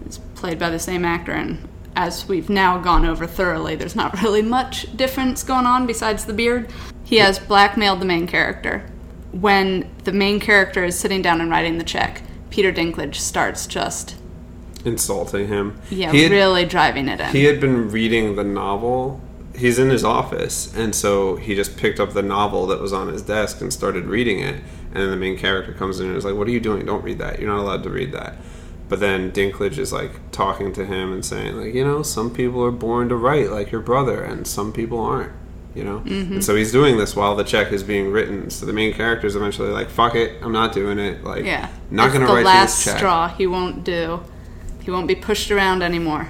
is played by the same actor, and as we've now gone over thoroughly, there's not really much difference going on besides the beard. He has blackmailed the main character. When the main character is sitting down and writing the check, Peter Dinklage starts just Insulting him. yeah, had- really driving it in. He had been reading the novel. He's in his office, and so he just picked up the novel that was on his desk and started reading it. And then the main character comes in and is like, "What are you doing? Don't read that. You're not allowed to read that." But then Dinklage is like talking to him and saying, like, you know, some people are born to write, like your brother, and some people aren't. You know, mm-hmm. and so he's doing this while the check is being written. So the main character is eventually like, "Fuck it, I'm not doing it. Like, Yeah. not It's gonna the write last this check." straw. He won't do. He won't be pushed around anymore.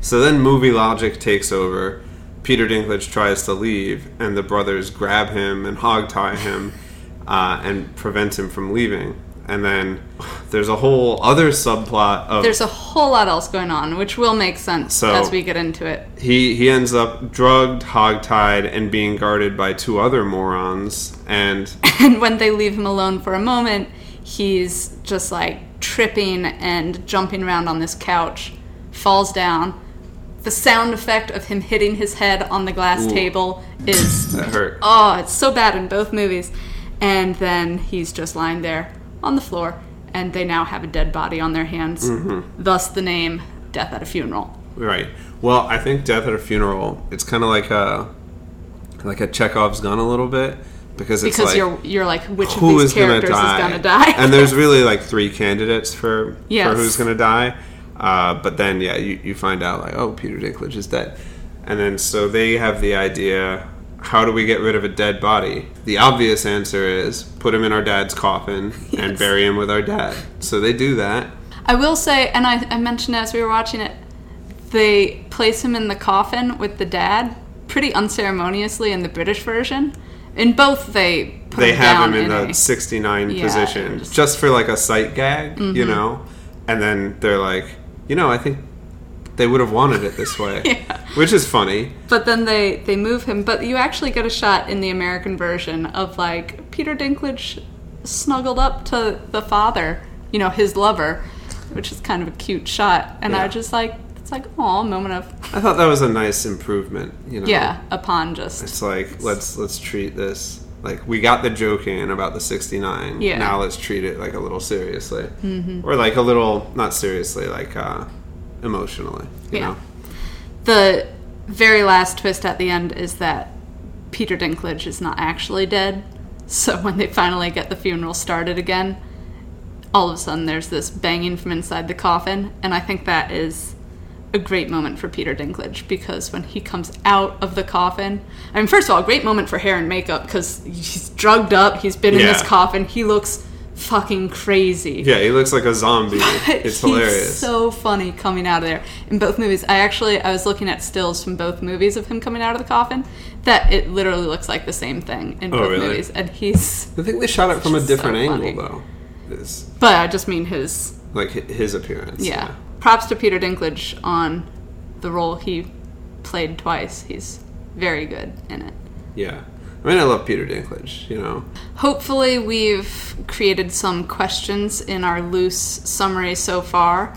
So then movie logic takes over. Peter Dinklage tries to leave, and the brothers grab him and hog tie him uh, and prevent him from leaving. And then there's a whole other subplot of There's a whole lot else going on, which will make sense So- as we get into it. he he ends up drugged, hogtied, and being guarded by two other morons. And And when they leave him alone for a moment, he's just like tripping and jumping around on this couch, falls down. The sound effect of him hitting his head on the glass Ooh. table is that hurt. oh, it's so bad in both movies. And then he's just lying there on the floor, and they now have a dead body on their hands. Mm-hmm. Thus the name Death at a Funeral. Right. Well, I think Death at a Funeral. It's kind of like a like a Chekhov's gun a little bit because it's Because like you're you're like which of these is going to die. is gonna die. and there's really like three candidates for for who's going to die. Uh, but then yeah, you, you find out like oh Peter Dinklage is dead, and then so they have the idea. How do we get rid of a dead body? The obvious answer is put him in our dad's coffin and bury him with our dad. So they do that. I will say, and I, I mentioned as we were watching it, they place him in the coffin with the dad pretty unceremoniously in the British version. In both, they put they him have down him in in the a- 69 Yeah, position just- just for like a sight gag, you Mhm. know? And then they're like, you know, I think they would have wanted it this way. Yeah. Which is funny. But then they they move him. But you actually get a shot in the American version of like Peter Dinklage snuggled up to the father, you know, his lover, which is kind of a cute shot. And I Yeah. was just like, it's like, oh, a moment of I thought that was a nice improvement, you know. yeah, upon just It's like let's let's treat this like we got the joke in about the 69. Yeah. Now let's treat it like a little seriously. Mhm. Or like a little not seriously, like uh emotionally, you Yeah. know. the very last twist at the end is that Peter Dinklage is not actually dead. So when they finally get the funeral started again, all of a sudden there's this banging from inside the coffin, and I think that is a great moment for Peter Dinklage because when he comes out of the coffin, I mean, first of all, great moment for hair and makeup because he's drugged up, he's been in this coffin, he looks fucking crazy. Yeah, he looks like a zombie. It's hilarious. so funny coming out of there in both movies. I actually I was looking at stills from both movies of him coming out of the coffin. That it literally looks like the same thing in Oh, both really? movies, and he's. I think they shot it from a Just so different angle funny. though. But I just mean his. like his appearance. Yeah. Props to Peter Dinklage on the role he played twice. He's very good in it. Yeah. I mean, I love Peter Dinklage, you know. Hopefully, we've created some questions in our loose summary so far.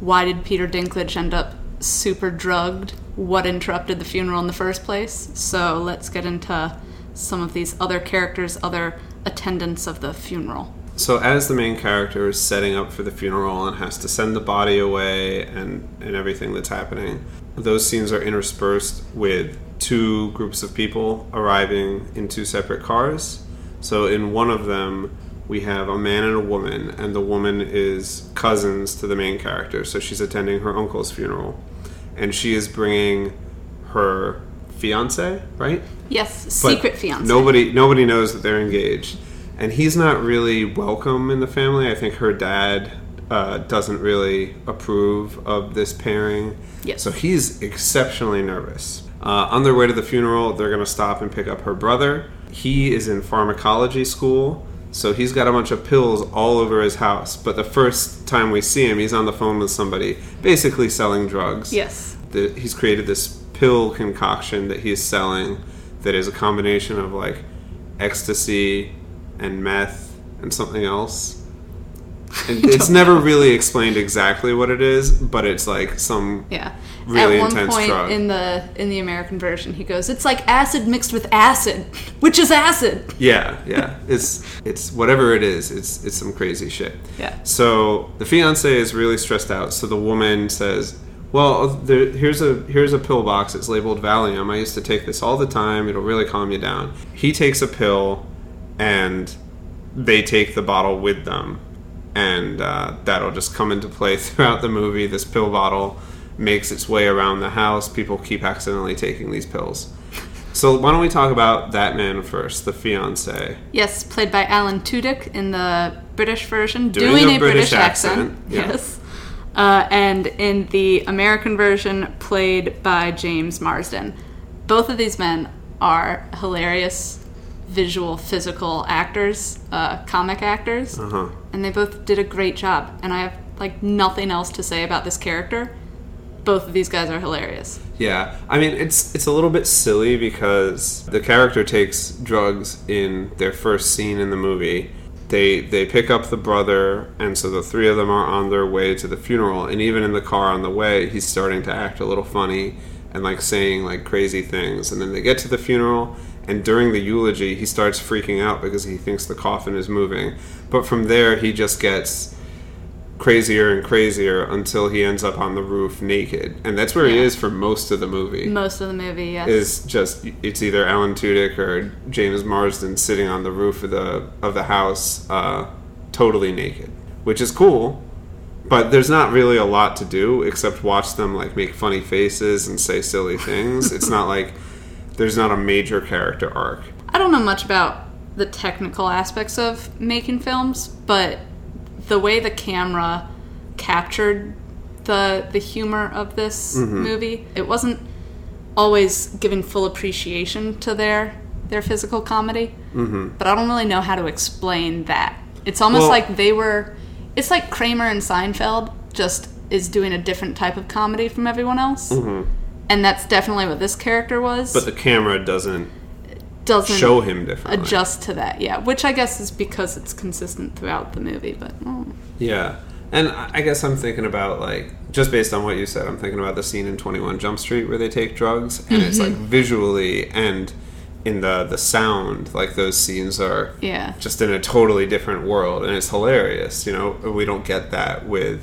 Why did Peter Dinklage end up super drugged? What interrupted the funeral in the first place? So, let's get into some of these other characters, other attendants of the funeral. So as the main character is setting up for the funeral and has to send the body away and, and everything that's happening, those scenes are interspersed with two groups of people arriving in two separate cars. So in one of them, we have a man and a woman, and the woman is cousins to the main character, so she's attending her uncle's funeral, and she is bringing her fiance, right? Yes, But secret fiance. Nobody nobody knows that they're engaged, and he's not really welcome in the family. I think her dad uh, doesn't really approve of this pairing. Yes. So he's exceptionally nervous. Uh, on their way to the funeral, they're going to stop and pick up her brother. He is in pharmacology school, So he's got a bunch of pills all over his house. But the first time we see him, he's on the phone with somebody, basically selling drugs. Yes. The, he's created this pill concoction that he's selling that is a combination of like ecstasy and meth and something else. And it's never really explained exactly what it is, but it's like some Yeah. Really At one point drug. in the in the American version, he goes, "It's like acid mixed with acid, which is acid." Yeah, yeah. It's it's whatever it is. It's it's some crazy shit. Yeah. So the fiance is really stressed out. So the woman says, "Well, there, here's a here's a pill box. It's labeled Valium. I used to take this all the time. It'll really calm you down." He takes a pill, and they take the bottle with them, and uh, that'll just come into play throughout the movie. This pill bottle makes its way around the house. People keep accidentally taking these pills. So why don't we talk about that man first, the fiance? Yes, played by Alan Tudyk in the British version, Doing doing, a a, British British, accent. accent, yeah. Yes. Uh, and in the American version, played by James Marsden. Both of these men are hilarious visual, physical actors, uh, comic actors, Uh-huh. and they both did a great job. And I have like nothing else to say about this character. Both of these guys are hilarious. Yeah, I mean it's it's a little bit silly because the character takes drugs in their first scene in the movie. They they pick up the brother, and so the three of them are on their way to the funeral. And even in the car on the way, he's starting to act a little funny and like saying like crazy things. And then they get to the funeral, and during the eulogy, he starts freaking out because he thinks the coffin is moving. But from there, he just gets crazier and crazier until he ends up on the roof naked. And that's where he is for most of the movie. Most of the movie, yes. Is just it's either Alan Tudyk or James Marsden sitting on the roof of the of the house, uh, totally naked, which is cool. But there's not really a lot to do except watch them like make funny faces and say silly things. it's not like there's not a major character arc. I don't know much about the technical aspects of making films, but the way the camera captured the the humor of this movie, it wasn't always giving full appreciation to their their physical comedy. Mm-hmm. But I don't really know how to explain that. It's almost Well- like they were. It's like Kramer and Seinfeld just is doing a different type of comedy from everyone else. And that's definitely what this character was. But the camera doesn't doesn't show him differently. adjust to that. Yeah, which I guess is because it's consistent throughout the movie. But. Yeah. And I guess I'm thinking about like just based on what you said, I'm thinking about the scene in 21 Jump Street where they take drugs and it's mm-hmm. like visually and in the the sound like those scenes are Yeah. just in a totally different world and it's hilarious, you know. We don't get that with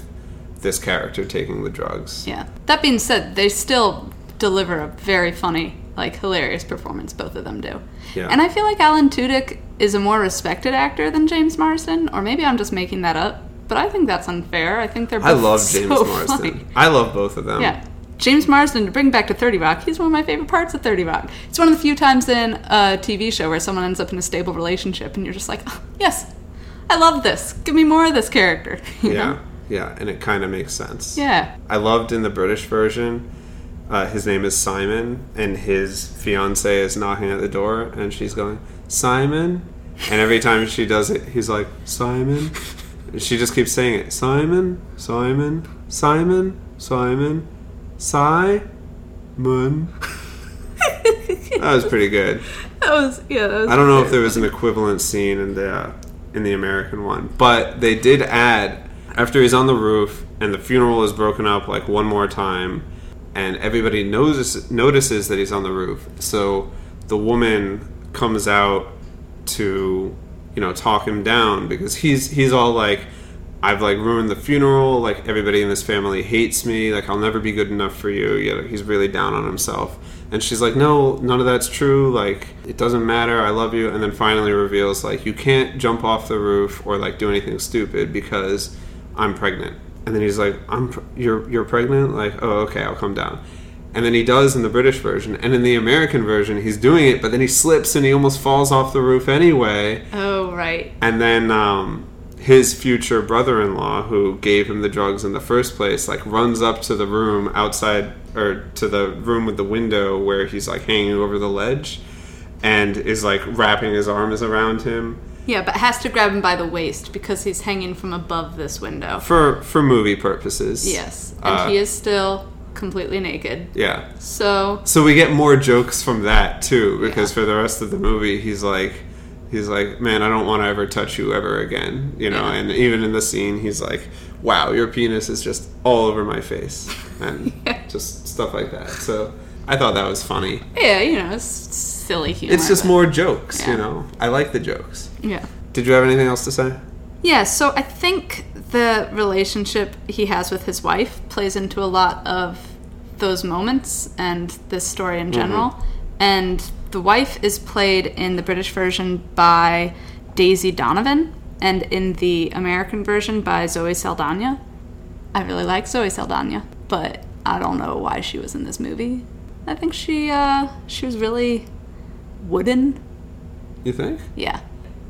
this character taking the drugs. yeah. That being said, they still deliver a very funny, like hilarious performance. Both of them do. Yeah. And I feel like Alan Tudyk is a more respected actor than James Marsden, or maybe I'm just making that up. But I think that's unfair. I think they're both I love so James Marsden. funny. I love both of them. Yeah. James Marsden, to bring back to 30 Rock, he's one of my favorite parts of 30 Rock. It's one of the few times in a TV show where someone ends up in a stable relationship and you're just like, "Oh, yes, I love this. Give me more of this character. you Yeah. know? Yeah, and it kind of makes sense. Yeah. I loved in the British version. Uh, his name is Simon, and his fiance is knocking at the door, and she's going, Simon. And every time she does it, he's like, Simon. And she just keeps saying it Simon, Simon, Simon, Simon, Simon. that was pretty good. That was, yeah, that was I don't know if there was an equivalent scene in the uh, in the American one, but they did add after he's on the roof and the funeral is broken up like one more time, and everybody notices notices that he's on the roof. So the woman comes out to you know talk him down because he's he's all like. I've like ruined the funeral. Like everybody in this family hates me. Like I'll never be good enough for you. Yeah, he's really down on himself. And she's like, no, none of that's true. Like it doesn't matter. I love you. And then finally reveals like you can't jump off the roof or like do anything stupid because I'm pregnant. And then he's like, I'm pr- you're you're pregnant. Like oh okay, I'll come down. And then he does in the British version, and in the American version, he's doing it, but then he slips and he almost falls off the roof anyway. Oh, right. And then um, his future brother-in-law, who gave him the drugs in the first place, like runs up to the room outside or to the room with the window where he's like hanging over the ledge, and is like wrapping his arms around him. Yeah, but has to grab him by the waist because he's hanging from above this window. for for movie purposes. Yes, and Uh, he is still completely naked. Yeah. So So we get more jokes from that too, because for the rest of the movie, he's like, he's like, man, I don't want to ever touch you ever again, you know. Yeah. And even in the scene, he's like, wow, your penis is just all over my face, and just stuff like that. So I thought that was funny. yeah, you know, it's silly humor. It's just but- more jokes, Yeah. you know. I like the jokes. Yeah. Did you have anything else to say? Yeah, so I think the relationship he has with his wife plays into a lot of those moments and this story in mm-hmm. general. And the wife is played in the British version by Daisy Donovan and in the American version by Zoe Saldana. I really like Zoe Saldana, but I don't know why she was in this movie. I think she uh she was really wooden. You think? Yeah.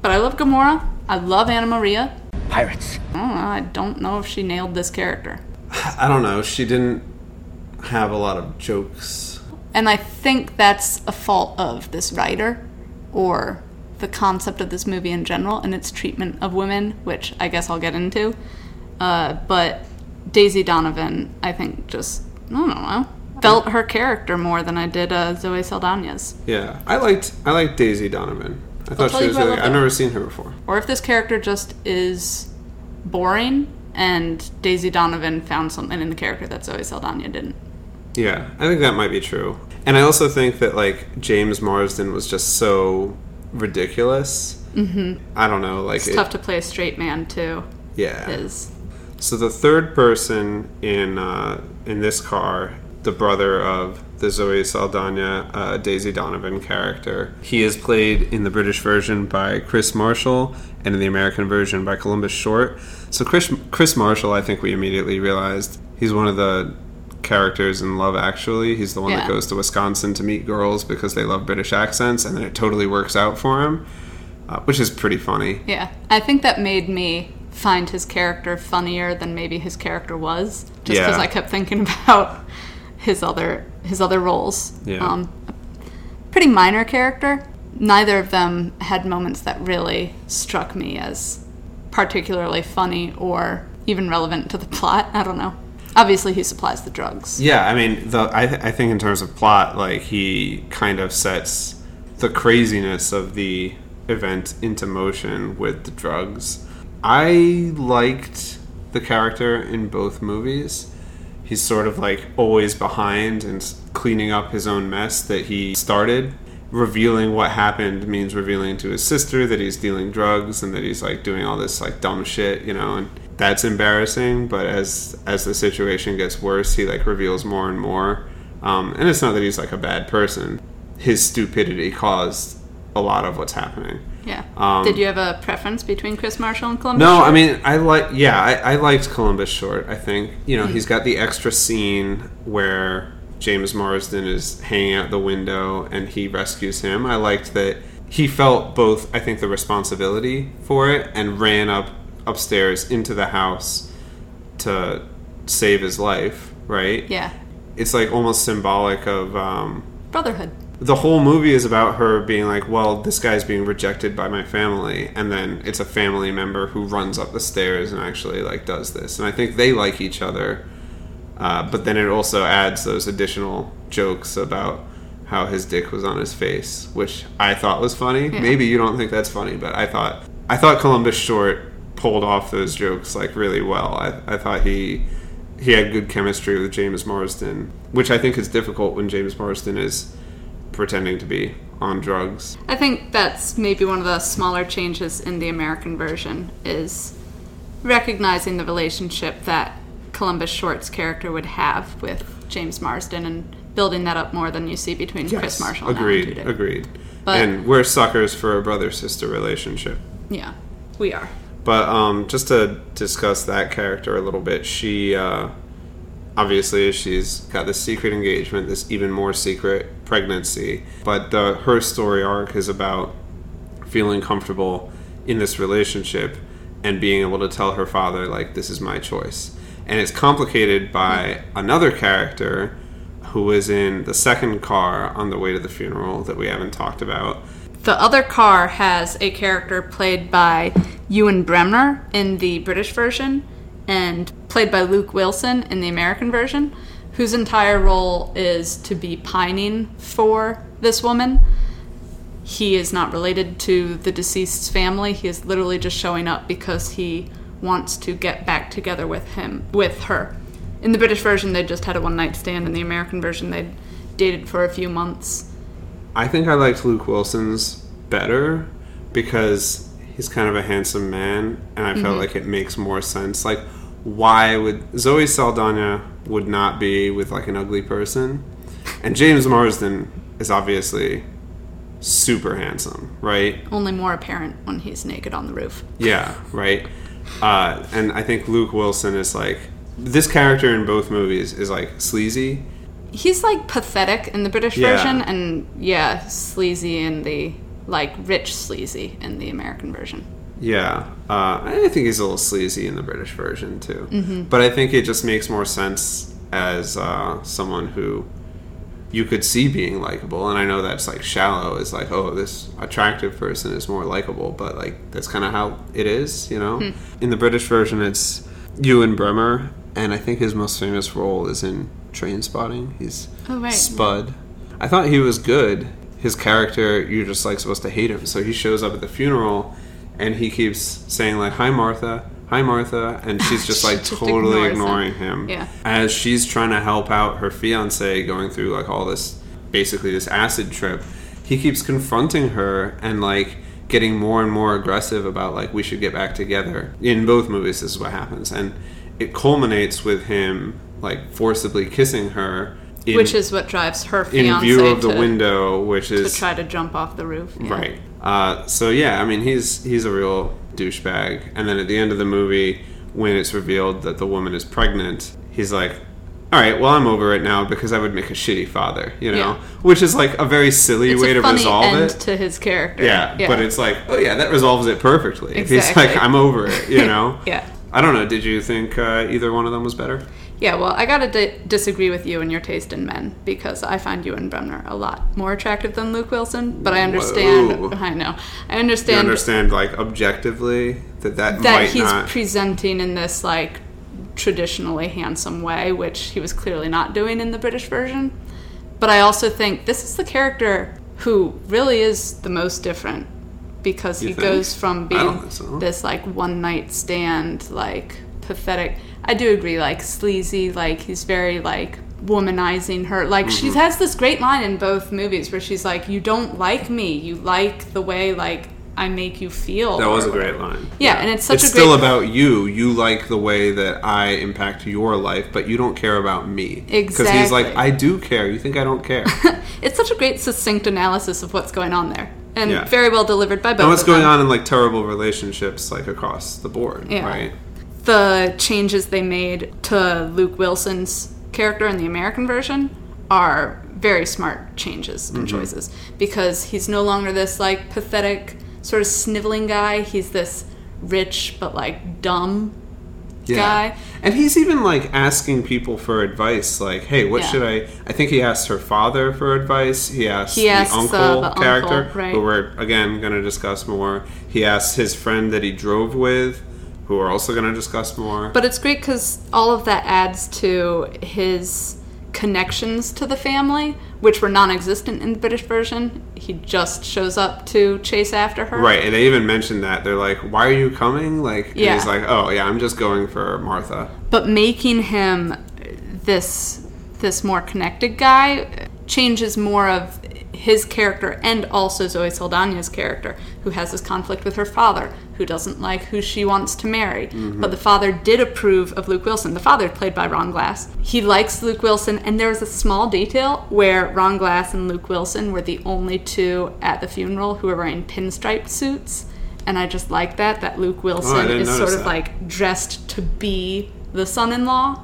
But I love Gamora. I love Anna Maria. Pirates. I don't know. I don't know if she nailed this character. I don't know. She didn't have a lot of jokes. And I think that's a fault of this writer or the concept of this movie in general and its treatment of women, which I guess I'll get into. Uh, but Daisy Donovan, I think, just, I don't know, felt her character more than I did uh, Zoe Saldana's. Yeah, I liked I liked Daisy Donovan. I thought tell she was really. I've never seen her before. Or if this character just is boring and Daisy Donovan found something in the character that Zoe Saldana didn't. Yeah, I think that might be true. And I also think that like James Marsden was just so ridiculous. Mm-hmm. I don't know, like It's it- tough to play a straight man, too. yeah. Is So the third person in uh, in this car, the brother of the Zoe Saldana uh, Daisy Donovan character, he is played in the British version by Kris Marshall and in the American version by Columbus Short. So Kris Kris Marshall, I think we immediately realized he's one of the characters in Love Actually. He's the one that goes to Wisconsin to meet girls because they love British accents, and then it totally works out for him, uh, which is pretty funny. Yeah, I think that made me find his character funnier than maybe his character was, just because Yeah. I kept thinking about his other his other roles. Yeah. Um, pretty minor character. Neither of them had moments that really struck me as particularly funny or even relevant to the plot. I don't know. Obviously, he supplies the drugs. Yeah, I mean, the I, th- I think in terms of plot, like he kind of sets the craziness of the event into motion with the drugs. I liked the character in both movies. He's sort of like always behind and cleaning up his own mess that he started. Revealing what happened means revealing to his sister that he's dealing drugs and that he's like doing all this like dumb shit, you know, and that's embarrassing. But as as the situation gets worse, he like reveals more and more. Um, and it's not that he's like a bad person. His stupidity caused a lot of what's happening. Yeah. Um, Did you have a preference between Kris Marshall and Columbus? No, Short? I mean I like yeah, I, I liked Columbus Short. I think you know he's got the extra scene where James Marsden is hanging out the window and he rescues him. I liked that he felt both. I think the responsibility for it and ran up upstairs into the house to save his life. Right? Yeah. It's like almost symbolic of. Um, Brotherhood. The whole movie is about her being like, well, this guy's being rejected by my family, and then it's a family member who runs up the stairs and actually like does this, and I think they like each other, uh, but then it also adds those additional jokes about how his dick was on his face, which I thought was funny. Maybe you don't think that's funny, but I thought I thought Columbus Short pulled off those jokes like really well. I, I thought he he had good chemistry with James Marsden, which I think is difficult when James Marsden is pretending to be on drugs. I think that's maybe one of the smaller changes in the American version is recognizing the relationship that Columbus Short's character would have with James Marsden and building that up more than you see between Kris Marshall and agreed, agreed. But- and we're suckers for a brother sister relationship. Yeah, we are. But um, just to discuss that character a little bit, she uh, obviously she's got this secret engagement, this even more secret pregnancy. But the her story arc is about feeling comfortable in this relationship and being able to tell her father like this is my choice. And it's complicated by another character who was in the second car on the way to the funeral that we haven't talked about. The other car has a character played by Ewan Bremner in the British version and played by Luke Wilson in the American version, whose entire role is to be pining for this woman. He is not related to the deceased's family. He is literally just showing up because he wants to get back together with him with her. In the British version they just had a one night stand, in the American version they dated for a few months. I think I liked Luke Wilson's better because he's kind of a handsome man, and I felt Mhm. like it makes more sense. Like, why would Zoe Saldana would not be with like an ugly person, and James Marsden is obviously super handsome, right? Only more apparent when he's naked on the roof. Yeah, right. Uh, and I think Luke Wilson is like this character in both movies is like sleazy. He's like pathetic in the British Yeah. version, and yeah, sleazy in the like rich sleazy in the American version. Yeah, uh, I think he's a little sleazy in the British version too. Mhm. But I think it just makes more sense as uh, someone who you could see being likable. And I know that's like shallow. Is like, oh, this attractive person is more likable, but like that's kind of how it is, you know. Hmm. In the British version, it's Ewan Bremner, and I think his most famous role is in Trainspotting. He's Oh, right. Spud. I thought he was good. His character, you're just like supposed to hate him. So he shows up at the funeral, and he keeps saying like, "Hi, Martha." Hi, Martha, and she's just like Just totally him. ignoring him. Yeah. As she's trying to help out her fiance going through like all this, basically this acid trip, he keeps confronting her and like getting more and more aggressive about like we should get back together. In both movies, this is what happens, and it culminates with him like forcibly kissing her, in, which is what drives her in fiance view of the to, window, which is to try to jump off the roof. Yeah. Right. Uh, so yeah, I mean he's he's a real douchebag. And then at the end of the movie, when it's revealed that the woman is pregnant, he's like, "All right, well I'm over it now because I would make a shitty father," you know, Yeah. which is like a very silly It's way a to resolve it. to his character. Yeah, but it's like, oh yeah, that resolves it perfectly. He's like, I'm over it, you know. Yeah. I don't know. Did you think uh, either one of them was better? Yeah, well, I gotta di- disagree with you and your taste in men because I find Ewan Bremner a lot more attractive than Luke Wilson. But I understand. Whoa. I know. I You understand understand, like objectively, that that, that might he's not. presenting in this like traditionally handsome way, which he was clearly not doing in the British version. But I also think this is the character who really is the most different because You he think? goes from being so. this like one night stand, like pathetic. I do agree, like sleazy, like he's very like womanizing her. Like she Mm-hmm. has this great line in both movies where she's like, "You don't like me. You like the way like I make you feel." That was a great line. Yeah, and it's such a it's a still great about you. You like the way that I impact your life, but you don't care about me. Exactly. Because he's like, I do care. You think I don't care? It's such a great succinct analysis of what's going on there, and Yeah. very well delivered by both. and what's of going them. on in like terrible relationships, like across the board, Yeah. right? The changes they made to Luke Wilson's character in the American version are very smart changes and Mhm. choices because he's no longer this like pathetic sort of sniveling guy. He's this rich but like dumb guy. And he's even like asking people for advice, like, "Hey, what Yeah. should I?" I think he asked her father for advice. He asked He the asks, uh, uncle the character, uncle, right. who we're again going to discuss more. He asked his friend that he drove with, who we're also going to discuss more. But it's great because all of that adds to his connections to the family, which were non-existent in the British version. He just shows up to chase after her. Right, and they even mentioned that they're like, "Why are you coming?" Like, and Yeah. he's like, "Oh yeah, I'm just going for Martha." But making him this this more connected guy changes more of his character and also Zoe Saldana's character, who has this conflict with her father, who doesn't like who she wants to marry. Mhm. But the father did approve of Luke Wilson. The father, played by Ron Glass, he likes Luke Wilson, and there's a small detail where Ron Glass and Luke Wilson were the only two at the funeral who were wearing pinstripe suits. And I just like that, that Luke Wilson didn't is sort of that. like dressed to be the son-in-law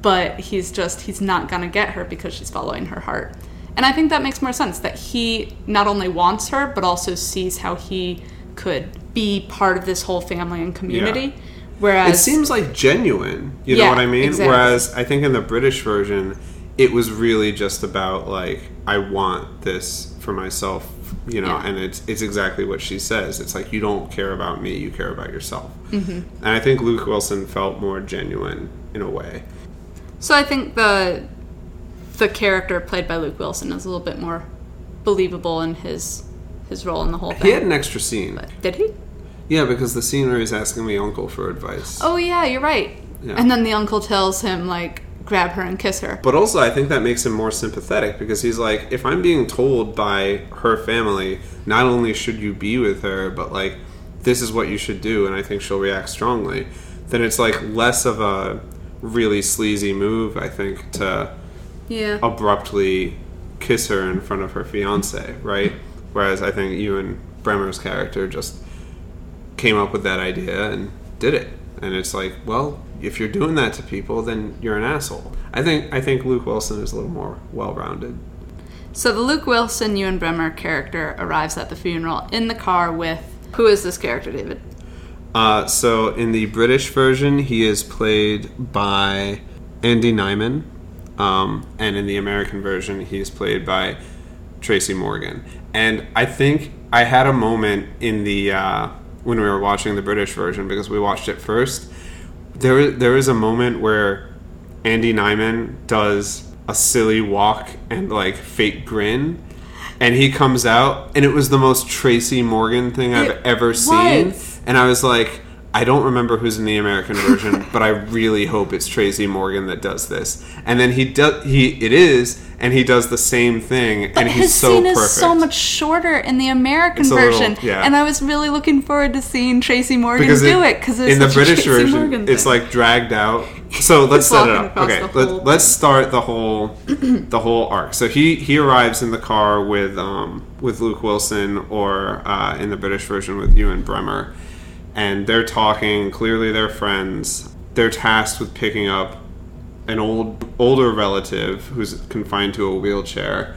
but he's just he's not gonna get her because she's following her heart and i think that makes more sense that he not only wants her but also sees how he could be part of this whole family and community whereas it seems like genuine. You know what I mean? exactly. Whereas I think in the British version, it was really just about like, I want this for myself you know, Yeah. and it's it's exactly what she says. It's like you don't care about me, you care about yourself. Mhm. And I think Luke Wilson felt more genuine in a way. So I think the the character played by Luke Wilson is a little bit more believable in his his role in the whole thing. He had an extra scene. Did he? Yeah, because the scene where he's asking the uncle for advice. Oh yeah, you're right. Yeah. And then the uncle tells him like grab her and kiss her. But also, I think that makes him more sympathetic because he's like, if I'm being told by her family, not only should you be with her, but like, this is what you should do, and I think she'll react strongly, then it's like less of a really sleazy move, I think, to Yeah. abruptly kiss her in front of her fiance, right? Whereas I think Ewan Bremner's character just came up with that idea and did it. And it's like, well, if you're doing that to people, then you're an asshole. I think I think Luke Wilson is a little more well-rounded. So the Luke Wilson Ewan Bremner character arrives at the funeral in the car with who is this character, David? Uh, so in the British version, he is played by Andy Nyman, um, and in the American version, he is played by Tracy Morgan. And I think I had a moment in the uh, when we were watching the British version because we watched it first. There, there is a moment where Andy Nyman does a silly walk and like fake grin, and he comes out, and it was the most Tracy Morgan thing I've It ever seen. And I was like, I don't remember who's in the American version, but I really hope it's Tracy Morgan that does this. And then he does he it is, and he does the same thing, But and he's his so scene perfect. is so much shorter in the American It's a little- version, yeah. and I was really looking forward to seeing Tracy Morgan because do it because in the British version, it's like dragged out. So let's set it up. Okay, let, let's start the whole the whole arc. So he he arrives in the car with um with Luke Wilson, or uh, in the British version with Ewan Bremner, and they're talking. Clearly, they're friends. They're tasked with picking up an old older relative who's confined to a wheelchair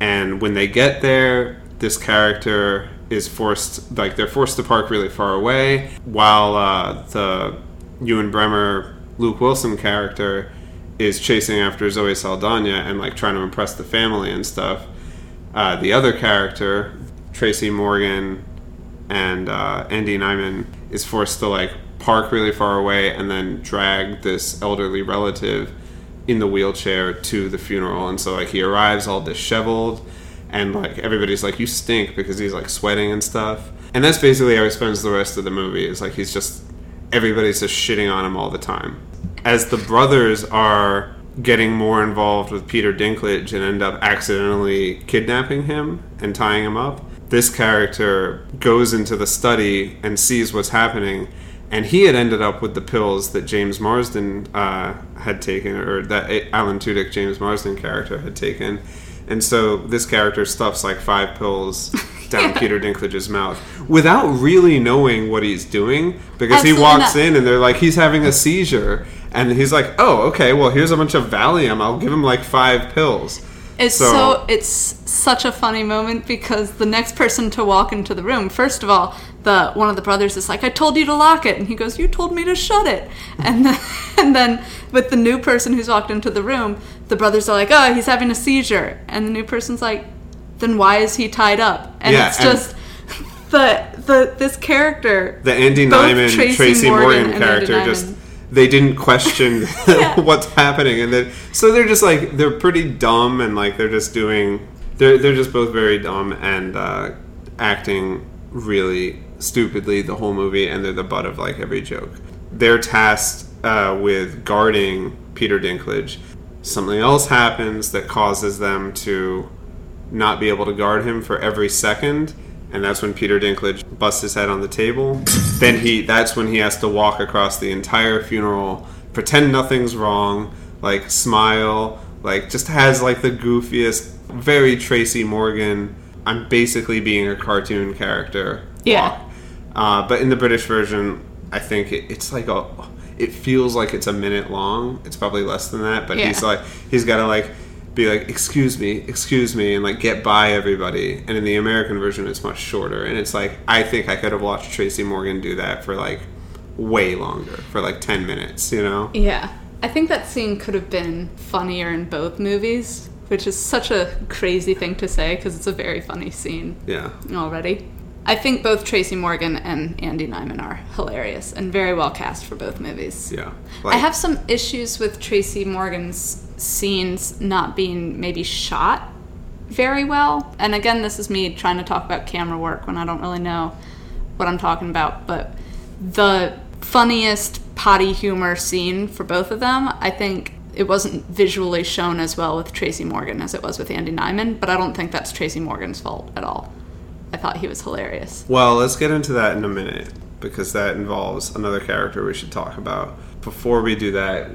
and when they get there this character is forced like they're forced to park really far away while uh, the Ewan Bremner Luke Wilson character is chasing after Zoe Saldana and like trying to impress the family and stuff uh, the other character Tracy Morgan and uh, Andy Nyman is forced to like park really far away and then drag this elderly relative in the wheelchair to the funeral. And so like he arrives all disheveled and like everybody's like you stink because he's like sweating and stuff. And that's basically how he spends the rest of the movie. Is like he's just everybody's just shitting on him all the time. As the brothers are getting more involved with Peter Dinklage and end up accidentally kidnapping him and tying him up, this character goes into the study and sees what's happening. And he had ended up with the pills that James Marsden uh, had taken, or that Alan Tudyk, James Marsden character, had taken. And so this character stuffs like five pills down Peter Dinklage's mouth without really knowing what he's doing because Absolutely he walks not. in and they're like, he's having a seizure. And he's like, oh, okay, well, here's a bunch of Valium. I'll give him like five pills. It's so, it's such a funny moment because the next person to walk into the room, first of all, the one of the brothers is like, "I told you to lock it," and he goes, "You told me to shut it." And then, and then with the new person who's walked into the room, the brothers are like, "Oh, he's having a seizure," and the new person's like, "Then why is he tied up?" And Yeah, it's and- just the the this character, the Andy Nyman Tracy, Morgan, and character just. They didn't question what's happening and then so they're just like they're pretty dumb and like they're just doing they're they're just both very dumb and uh, acting really stupidly the whole movie and they're the butt of like every joke. They're tasked uh, with guarding Peter Dinklage. Something else happens that causes them to not be able to guard him for every second and that's when Peter Dinklage busts his head on the table. then he that's when he has to walk across the entire funeral, pretend nothing's wrong, like smile, like just has like the goofiest, very Tracy Morgan. I'm basically being a cartoon character. Yeah. Uh, but in the British version, I think it, it's like a. It feels like it's a minute long. It's probably less than that. But he's like he's got to like be like, "Excuse me, excuse me," and like get by everybody. And in the American version, it's much shorter. And it's like I think I could have watched Tracy Morgan do that for like way longer, for like ten minutes. You know? Yeah. I think that scene could have been funnier in both movies which is such a crazy thing to say because it's a very funny scene Yeah. already. I think both Tracy Morgan and Andy Nyman are hilarious and very well cast for both movies. Yeah. I have some issues with Tracy Morgan's scenes not being maybe shot very well. And again, this is me trying to talk about camera work when I don't really know what I'm talking about. But the funniest potty humor scene for both of them, I think it wasn't visually shown as well with Tracy Morgan as it was with Andy Nyman. But I don't think that's Tracy Morgan's fault at all. I thought he was hilarious. Well, let's get into that in a minute because that involves another character we should talk about. Before we do that,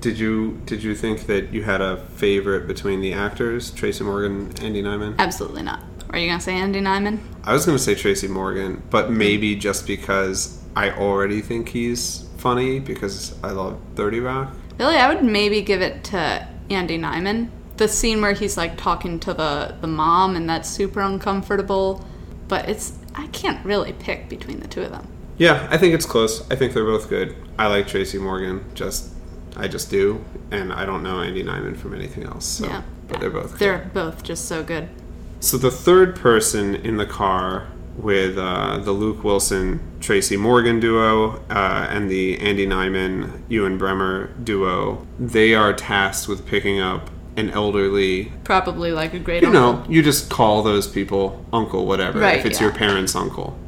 did you did you think that you had a favorite between the actors, Tracy Morgan, Andy Nyman? Absolutely not. Are you gonna say Andy Nyman? I was going to say Tracy Morgan, but maybe just because I already think he's funny because I love 30 Rock. Really, I would maybe give it to Andy Nyman. The scene where he's like talking to the the mom and that's super uncomfortable, but it's I can't really pick between the two of them. Yeah, I think it's close. I think they're both good. I like Tracy Morgan, just I just do, and I don't know Andy Nyman from anything else. So, Yeah. but they're both. They're both just so good. So the third person in the car with uh, the Luke Wilson Tracy Morgan duo uh, and the Andy Nyman Ewan Bremner duo, they are tasked with picking up an elderly. Probably like a great You uncle. know, you just call those people uncle, whatever, Right, if it's yeah. your parents' uncle.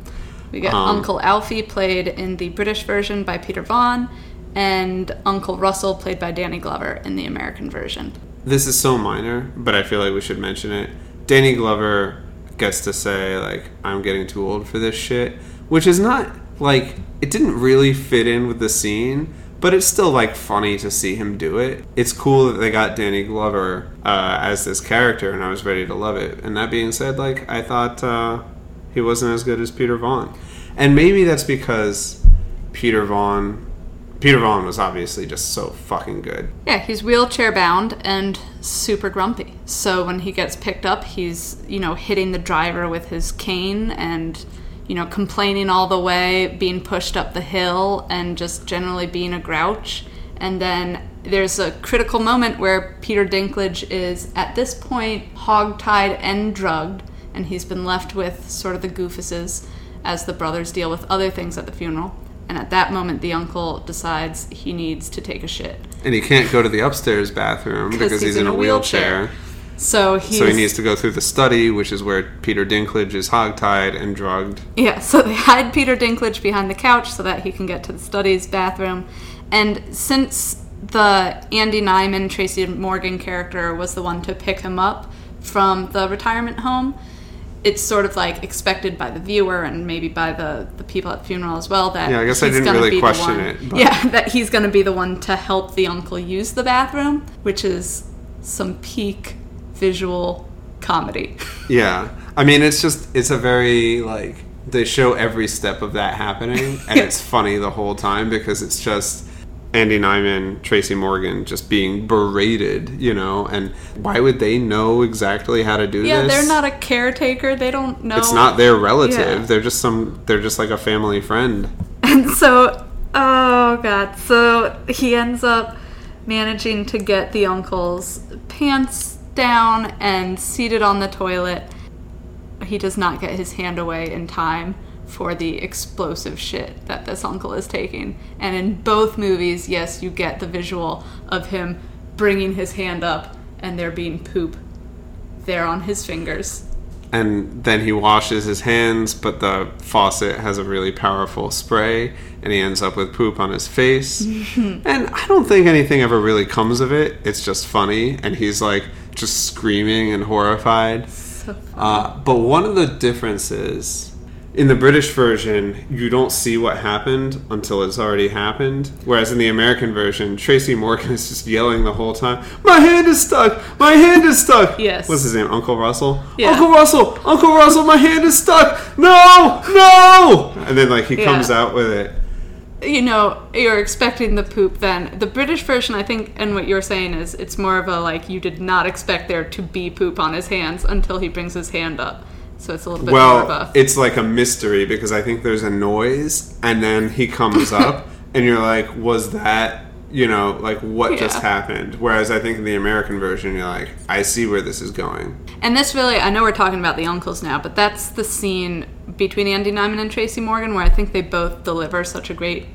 We get Um, Uncle Alfie played in the British version by Peter Vaughan, and Uncle Russell played by Danny Glover in the American version. This is so minor, but I feel like we should mention it. Danny Glover gets to say like I'm getting too old for this shit, which is not like it didn't really fit in with the scene, but it's still like funny to see him do it. It's cool that they got Danny Glover uh, as this character, and I was ready to love it. And that being said, like I thought uh, he wasn't as good as Peter Vaughan, and maybe that's because Peter Vaughan. Peter Vaughan was obviously just so fucking good. Yeah, he's wheelchair bound and super grumpy. So when he gets picked up, he's, you know, hitting the driver with his cane and, you know, complaining all the way, being pushed up the hill, and just generally being a grouch. And then there's a critical moment where Peter Dinklage is, at this point, hogtied and drugged, and he's been left with sort of the goofuses as the brothers deal with other things at the funeral. And at that moment, the uncle decides he needs to take a shit. And he can't go to the upstairs bathroom because he's, in, a wheelchair. So he's So he needs to go through the study, which is where Peter Dinklage is hogtied and drugged. yeah. So they hide Peter Dinklage behind the couch so that he can get to the studies bathroom. And since the Andy Nyman Tracy Morgan character was the one to pick him up from the retirement home, it's sort of like expected by the viewer and maybe by the, the people at the funeral as well that Yeah, I guess I didn't really question one- it, but- Yeah, that he's going to be the one to help the uncle use the bathroom, which is some peak visual comedy. Yeah. I mean, it's just, it's a very, like, they show every step of that happening, and it's funny the whole time because it's just Andy Nyman, Tracy Morgan just being berated, you know, and why would they know exactly how to do Yeah, this? Yeah, they're not a caretaker. They don't know. It's not their relative. Yeah. They're just some, they're just like a family friend. And so, oh god, so he ends up managing to get the uncle's pants down and seated on the toilet. He does not get his hand away in time for the explosive shit that this uncle is taking. And in both movies, yes, you get the visual of him bringing his hand up and there being poop there on his fingers. and then he washes his hands, but the faucet has a really powerful spray, and he ends up with poop on his face. and I don't think anything ever really comes of it. It's just funny, and he's like just screaming and horrified. So Uh, but one of the differences in the British version, you don't see what happened until it's already happened. Whereas in the American version, Tracy Morgan is just yelling the whole time, "My hand is stuck! My hand is stuck!" Yes. What's his name? Uncle Russell. Yeah. Uncle Russell! Uncle Russell! My hand is stuck! No! No! And then like he Yeah. comes out with it. you know, you're expecting the poop then. The British version, I think, and what you're saying is it's more of a like you did not expect there to be poop on his hands until he brings his hand up. So it's a little bit Well, it's like a mystery because I think there's a noise, and then he comes up, and you're like, "Was that You know, like what just happened. Whereas I think in the American version, you're like, I see where this is going. And this really, I know we're talking about the uncles now, but that's the scene between Andy Nyman and Tracy Morgan where I think they both deliver such a great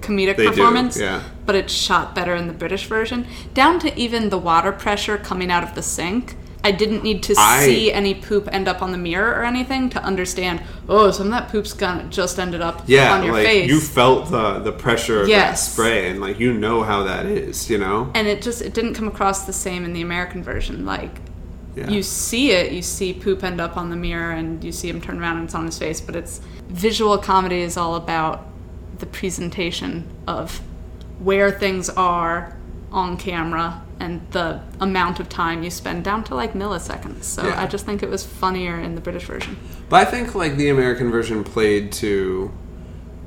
comedic They do, performance. yeah. But it's shot better in the British version. Down to even the water pressure coming out of the sink. I didn't need to I- see any poop end up on the mirror or anything to understand, oh, some of that poop's gonna just ended up Yeah, on your like face. you felt the the pressure of Yes. that spray, and like you know how that is. You know. and it just it didn't come across the same in the American version. Like Yeah. you see it, you see poop end up on the mirror, and you see him turn around and it's on his face. But it's visual comedy is all about the presentation of where things are on camera and the amount of time you spend down to like milliseconds. So Yeah. I just think it was funnier in the British version. But I think like the American version played to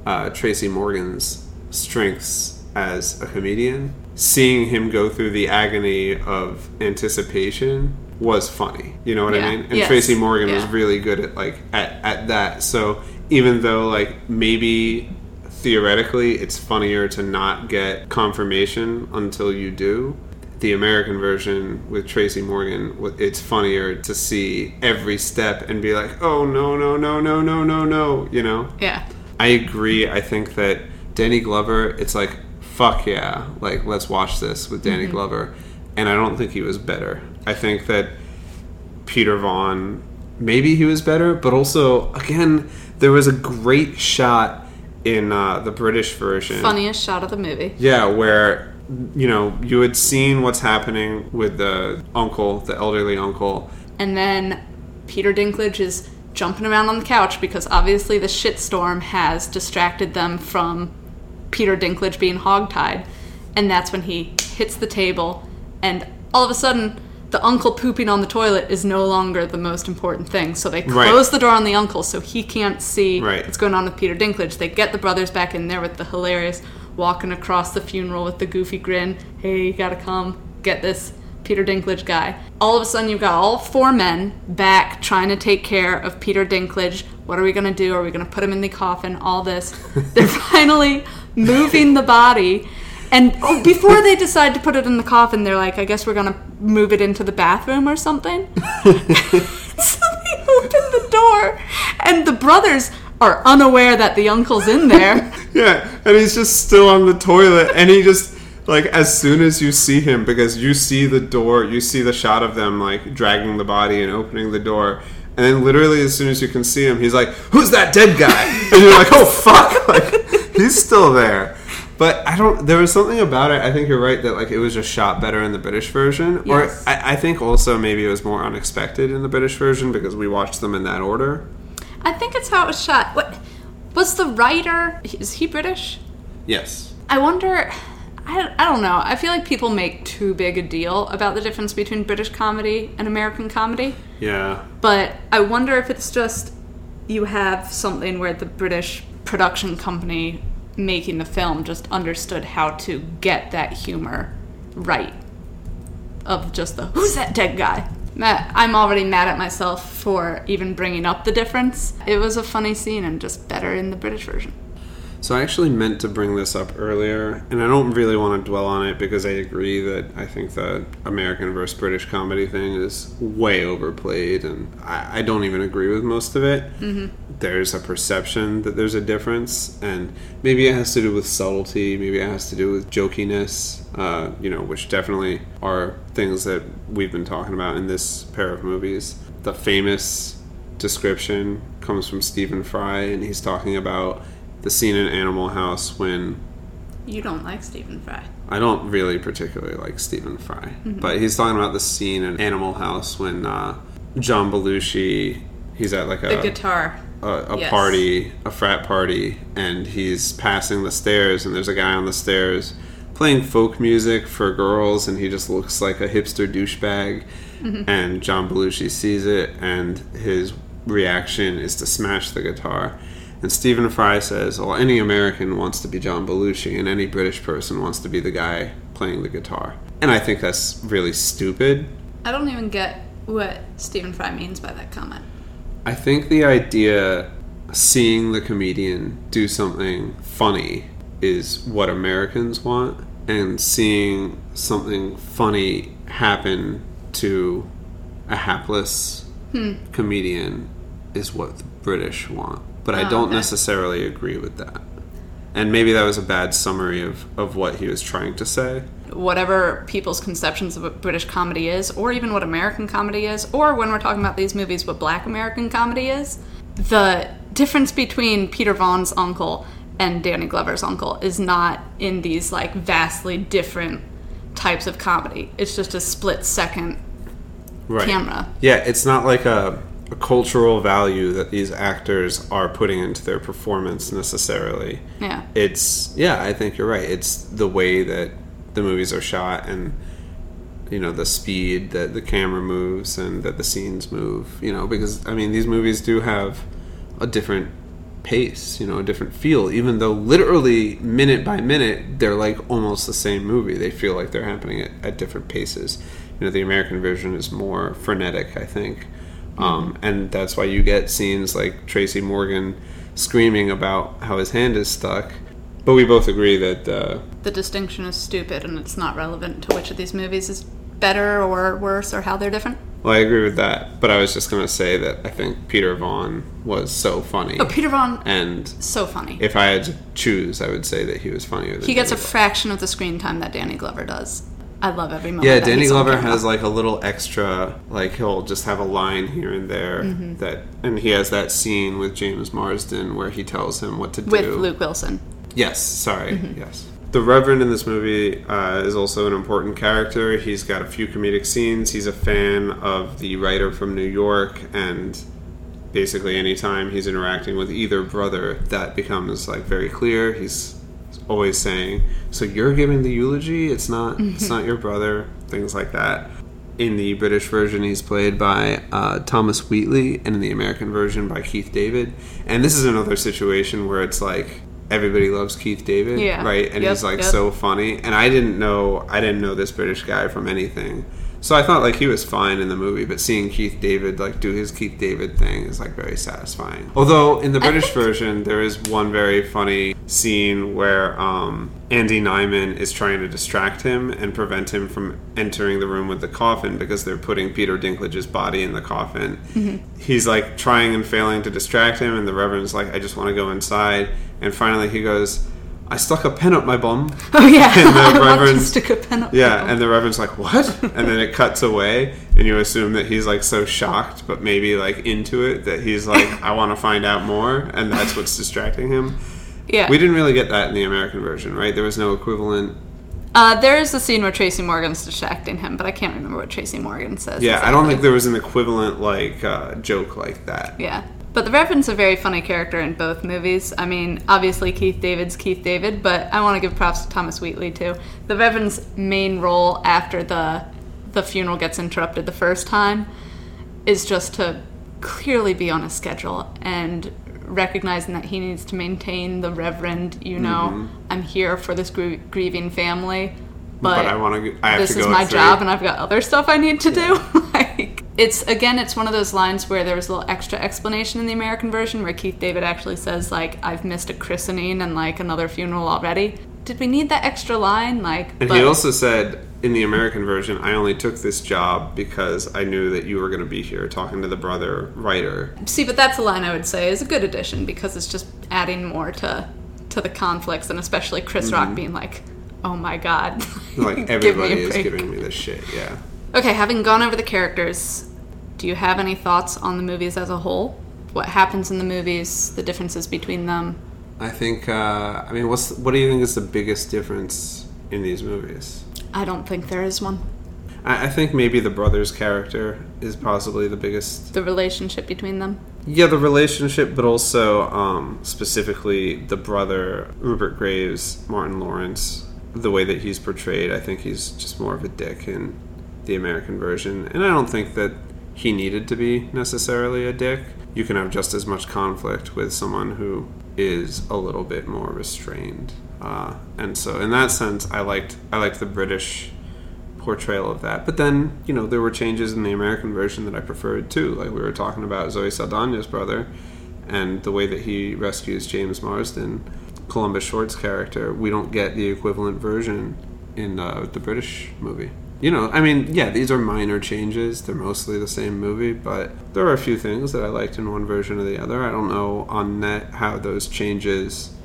uh, Tracy Morgan's strengths as a comedian. Seeing him go through the agony of anticipation was funny. You know what Yeah. I mean? And Yes. Tracy Morgan was really good at like at, at that. So even though like maybe theoretically it's funnier to not get confirmation until you do the American version with Tracy Morgan, it's funnier to see every step and be like, oh no, no, no, no, no, no, no, you know? Yeah. I agree. I think that Danny Glover, it's like, fuck yeah, like let's watch this with Danny Mhm. Glover. And I don't think he was better. I think that Peter Vaughan, maybe he was better, but also, again, there was a great shot in uh, the British version. Funniest shot of the movie. Yeah, where you know you had seen what's happening with the uncle, the elderly uncle. And then Peter Dinklage is jumping around on the couch because obviously the shitstorm has distracted them from Peter Dinklage being hogtied. And that's when he hits the table, and all of a sudden, the uncle pooping on the toilet is no longer the most important thing. So they Right. close the door on the uncle so he can't see Right. what's going on with Peter Dinklage. They get the brothers back in there with the hilarious walking across the funeral with the goofy grin. Hey, you gotta come get this Peter Dinklage guy. All of a sudden, you've got all four men back trying to take care of Peter Dinklage. What are we gonna do? Are we gonna put him in the coffin? All this. They're finally moving the body. And oh, before they decide to put it in the coffin, they're like, I guess we're gonna move it into the bathroom or something. so they open the door, and the brothers are unaware that the uncle's in there. Yeah, and he's just still on the toilet, and he just like as soon as you see him, because you see the door, you see the shot of them like dragging the body and opening the door, and then literally as soon as you can see him, he's like, "Who's that dead guy?" and you're like, "Oh fuck!" Like he's still there. But I don't. There was something about it. I think you're right that like it was just shot better in the British version, Yes. or I, I think also maybe it was more unexpected in the British version because we watched them in that order. I think it's how it was shot. What was the writer? Is he British? Yes. I wonder. I, I don't know. I feel like people make too big a deal about the difference between British comedy and American comedy. Yeah. But I wonder if it's just you have something where the British production company making the film just understood how to get that humor right. Of just the who's that dead guy? I'm already mad at myself for even bringing up the difference. It was a funny scene and just better in the British version. So I actually meant to bring this up earlier, and I don't really want to dwell on it because I agree that I think the American versus British comedy thing is way overplayed, and I, I don't even agree with most of it. Mhm. There's a perception that there's a difference, and maybe it has to do with subtlety, maybe it has to do with jokiness, uh, you know, which definitely are things that we've been talking about in this pair of movies. The famous description comes from Stephen Fry, and he's talking about the scene in Animal House when You don't like Stephen Fry. I don't really particularly like Stephen Fry, Mhm. but he's talking about the scene in Animal House when uh, John Belushi he's at like a The guitar. a, a Yes. party, a frat party, and he's passing the stairs, and there's a guy on the stairs playing folk music for girls, and he just looks like a hipster douchebag. Mhm. And John Belushi sees it, and his reaction is to smash the guitar. And Stephen Fry says, "Well, any American wants to be John Belushi, and any British person wants to be the guy playing the guitar." And I think that's really stupid. I don't even get what Stephen Fry means by that comment. I think the idea seeing the comedian do something funny is what Americans want and seeing something funny happen to a hapless hmm. comedian is what the British want. But I Oh, don't okay. necessarily agree with that. And maybe that was a bad summary of, of what he was trying to say. whatever people's conceptions of what British comedy is, or even what American comedy is, or when we're talking about these movies, what Black American comedy is, the difference between Peter Vaughan's uncle and Danny Glover's uncle is not in these like vastly different types of comedy. It's just a split second right. camera. Yeah, it's not like a, a cultural value that these actors are putting into their performance necessarily. Yeah. It's yeah, I think you're right. It's the way that the movies are shot and you know the speed that the camera moves and that the scenes move. You know, because I mean these movies do have a different pace, you know, a different feel. Even though literally minute by minute they're like almost the same movie. They feel like they're happening at, at different paces. You know, the American version is more frenetic, I think. Um, and that's why you get scenes like Tracy Morgan screaming about how his hand is stuck. But we both agree that uh, The distinction is stupid and it's not relevant to which of these movies is better or worse or how they're different. well, I agree with that. But I was just gonna say that I think Peter Vaughan was so funny. Oh, Peter Vaughan, and so funny. if I had to choose, I would say that he was funnier. Than He gets a Danny Glover. fraction of the screen time that Danny Glover does. I love every moment. Yeah, Danny Glover has like a little extra, like he'll just have a line here and there Mhm. that, and he has that scene with James Marsden where he tells him what to do with Luke Wilson. Yes, sorry, Mhm. yes. The Reverend in this movie uh, is also an important character. He's got a few comedic scenes. He's a fan of the writer from New York, and basically, anytime he's interacting with either brother, that becomes like very clear. He's always saying, "So you're giving the eulogy? It's not. It's Mhm. not your brother." Things like that. In the British version, he's played by uh, Thomas Wheatley, and in the American version, by Keith David. And this is another situation where it's like everybody loves Keith David, Yeah. right? And Yep, he's like yep. so funny. And I didn't know I didn't know this British guy from anything. So I thought like he was fine in the movie, but seeing Keith David like do his Keith David thing is like very satisfying. Although in the British version there is one very funny scene where um, Andy Nyman is trying to distract him and prevent him from entering the room with the coffin because they're putting Peter Dinklage's body in the coffin Mhm. he's like trying and failing to distract him, and the Reverend's like, I just want to go inside. And finally he goes, I stuck a pen up my bum. Oh yeah, And the Reverend, stick a pen up yeah, and the Reverend's like, what? and then it cuts away, and you assume that he's like so shocked, but maybe like into it that he's like, I want to find out more, and that's what's distracting him. Yeah. We didn't really get that in the American version, right? There was no equivalent. Uh, there is a scene where Tracy Morgan's distracting him, but I can't remember what Tracy Morgan says. Yeah, I don't think there was an equivalent like uh, joke like that. Yeah. But the Reverend's a very funny character in both movies. I mean, obviously Keith David's Keith David, but I want to give props to Thomas Wheatley too. The Reverend's main role after the the funeral gets interrupted the first time is just to clearly be on a schedule and recognizing that he needs to maintain the Reverend. You know, Mhm. I'm here for this gr- grieving family, but, But I wanna g- I have this to is my job, and I've got other stuff I need to do. like, it's again, it's one of those lines where there was a little extra explanation in the American version where Keith David actually says like, "I've missed a christening and like another funeral already." Did we need that extra line? Like, And but- he also said in the American version, I only took this job because I knew that you were going to be here talking to the brother writer. See, but that's a line I would say is a good addition because it's just adding more to to the conflicts, and especially Chris Rock Mhm. being like, "Oh my God!" Like Give everybody is giving me this shit. Yeah. Okay, having gone over the characters, do you have any thoughts on the movies as a whole? What happens in the movies, the differences between them? I think. Uh, I mean, what's what do you think is the biggest difference in these movies? I don't think there is one. I, I think maybe the brother's character is possibly the biggest. The relationship between them. Yeah, the relationship, but also um, specifically the brother Rupert Graves, Martin Lawrence, the way that he's portrayed. I think he's just more of a dick in the American version, and I don't think that he needed to be necessarily a dick. You can have just as much conflict with someone who is a little bit more restrained, uh, and so in that sense, I liked I liked the British portrayal of that. But then, you know, there were changes in the American version that I preferred too. Like we were talking about Zoe Saldana's brother and the way that he rescues James Marsden, Columbus Short's character. We don't get the equivalent version in uh, the British movie. You know, I mean, yeah, these are minor changes. They're mostly the same movie, but there are a few things that I liked in one version or the other. I don't know on net how those changes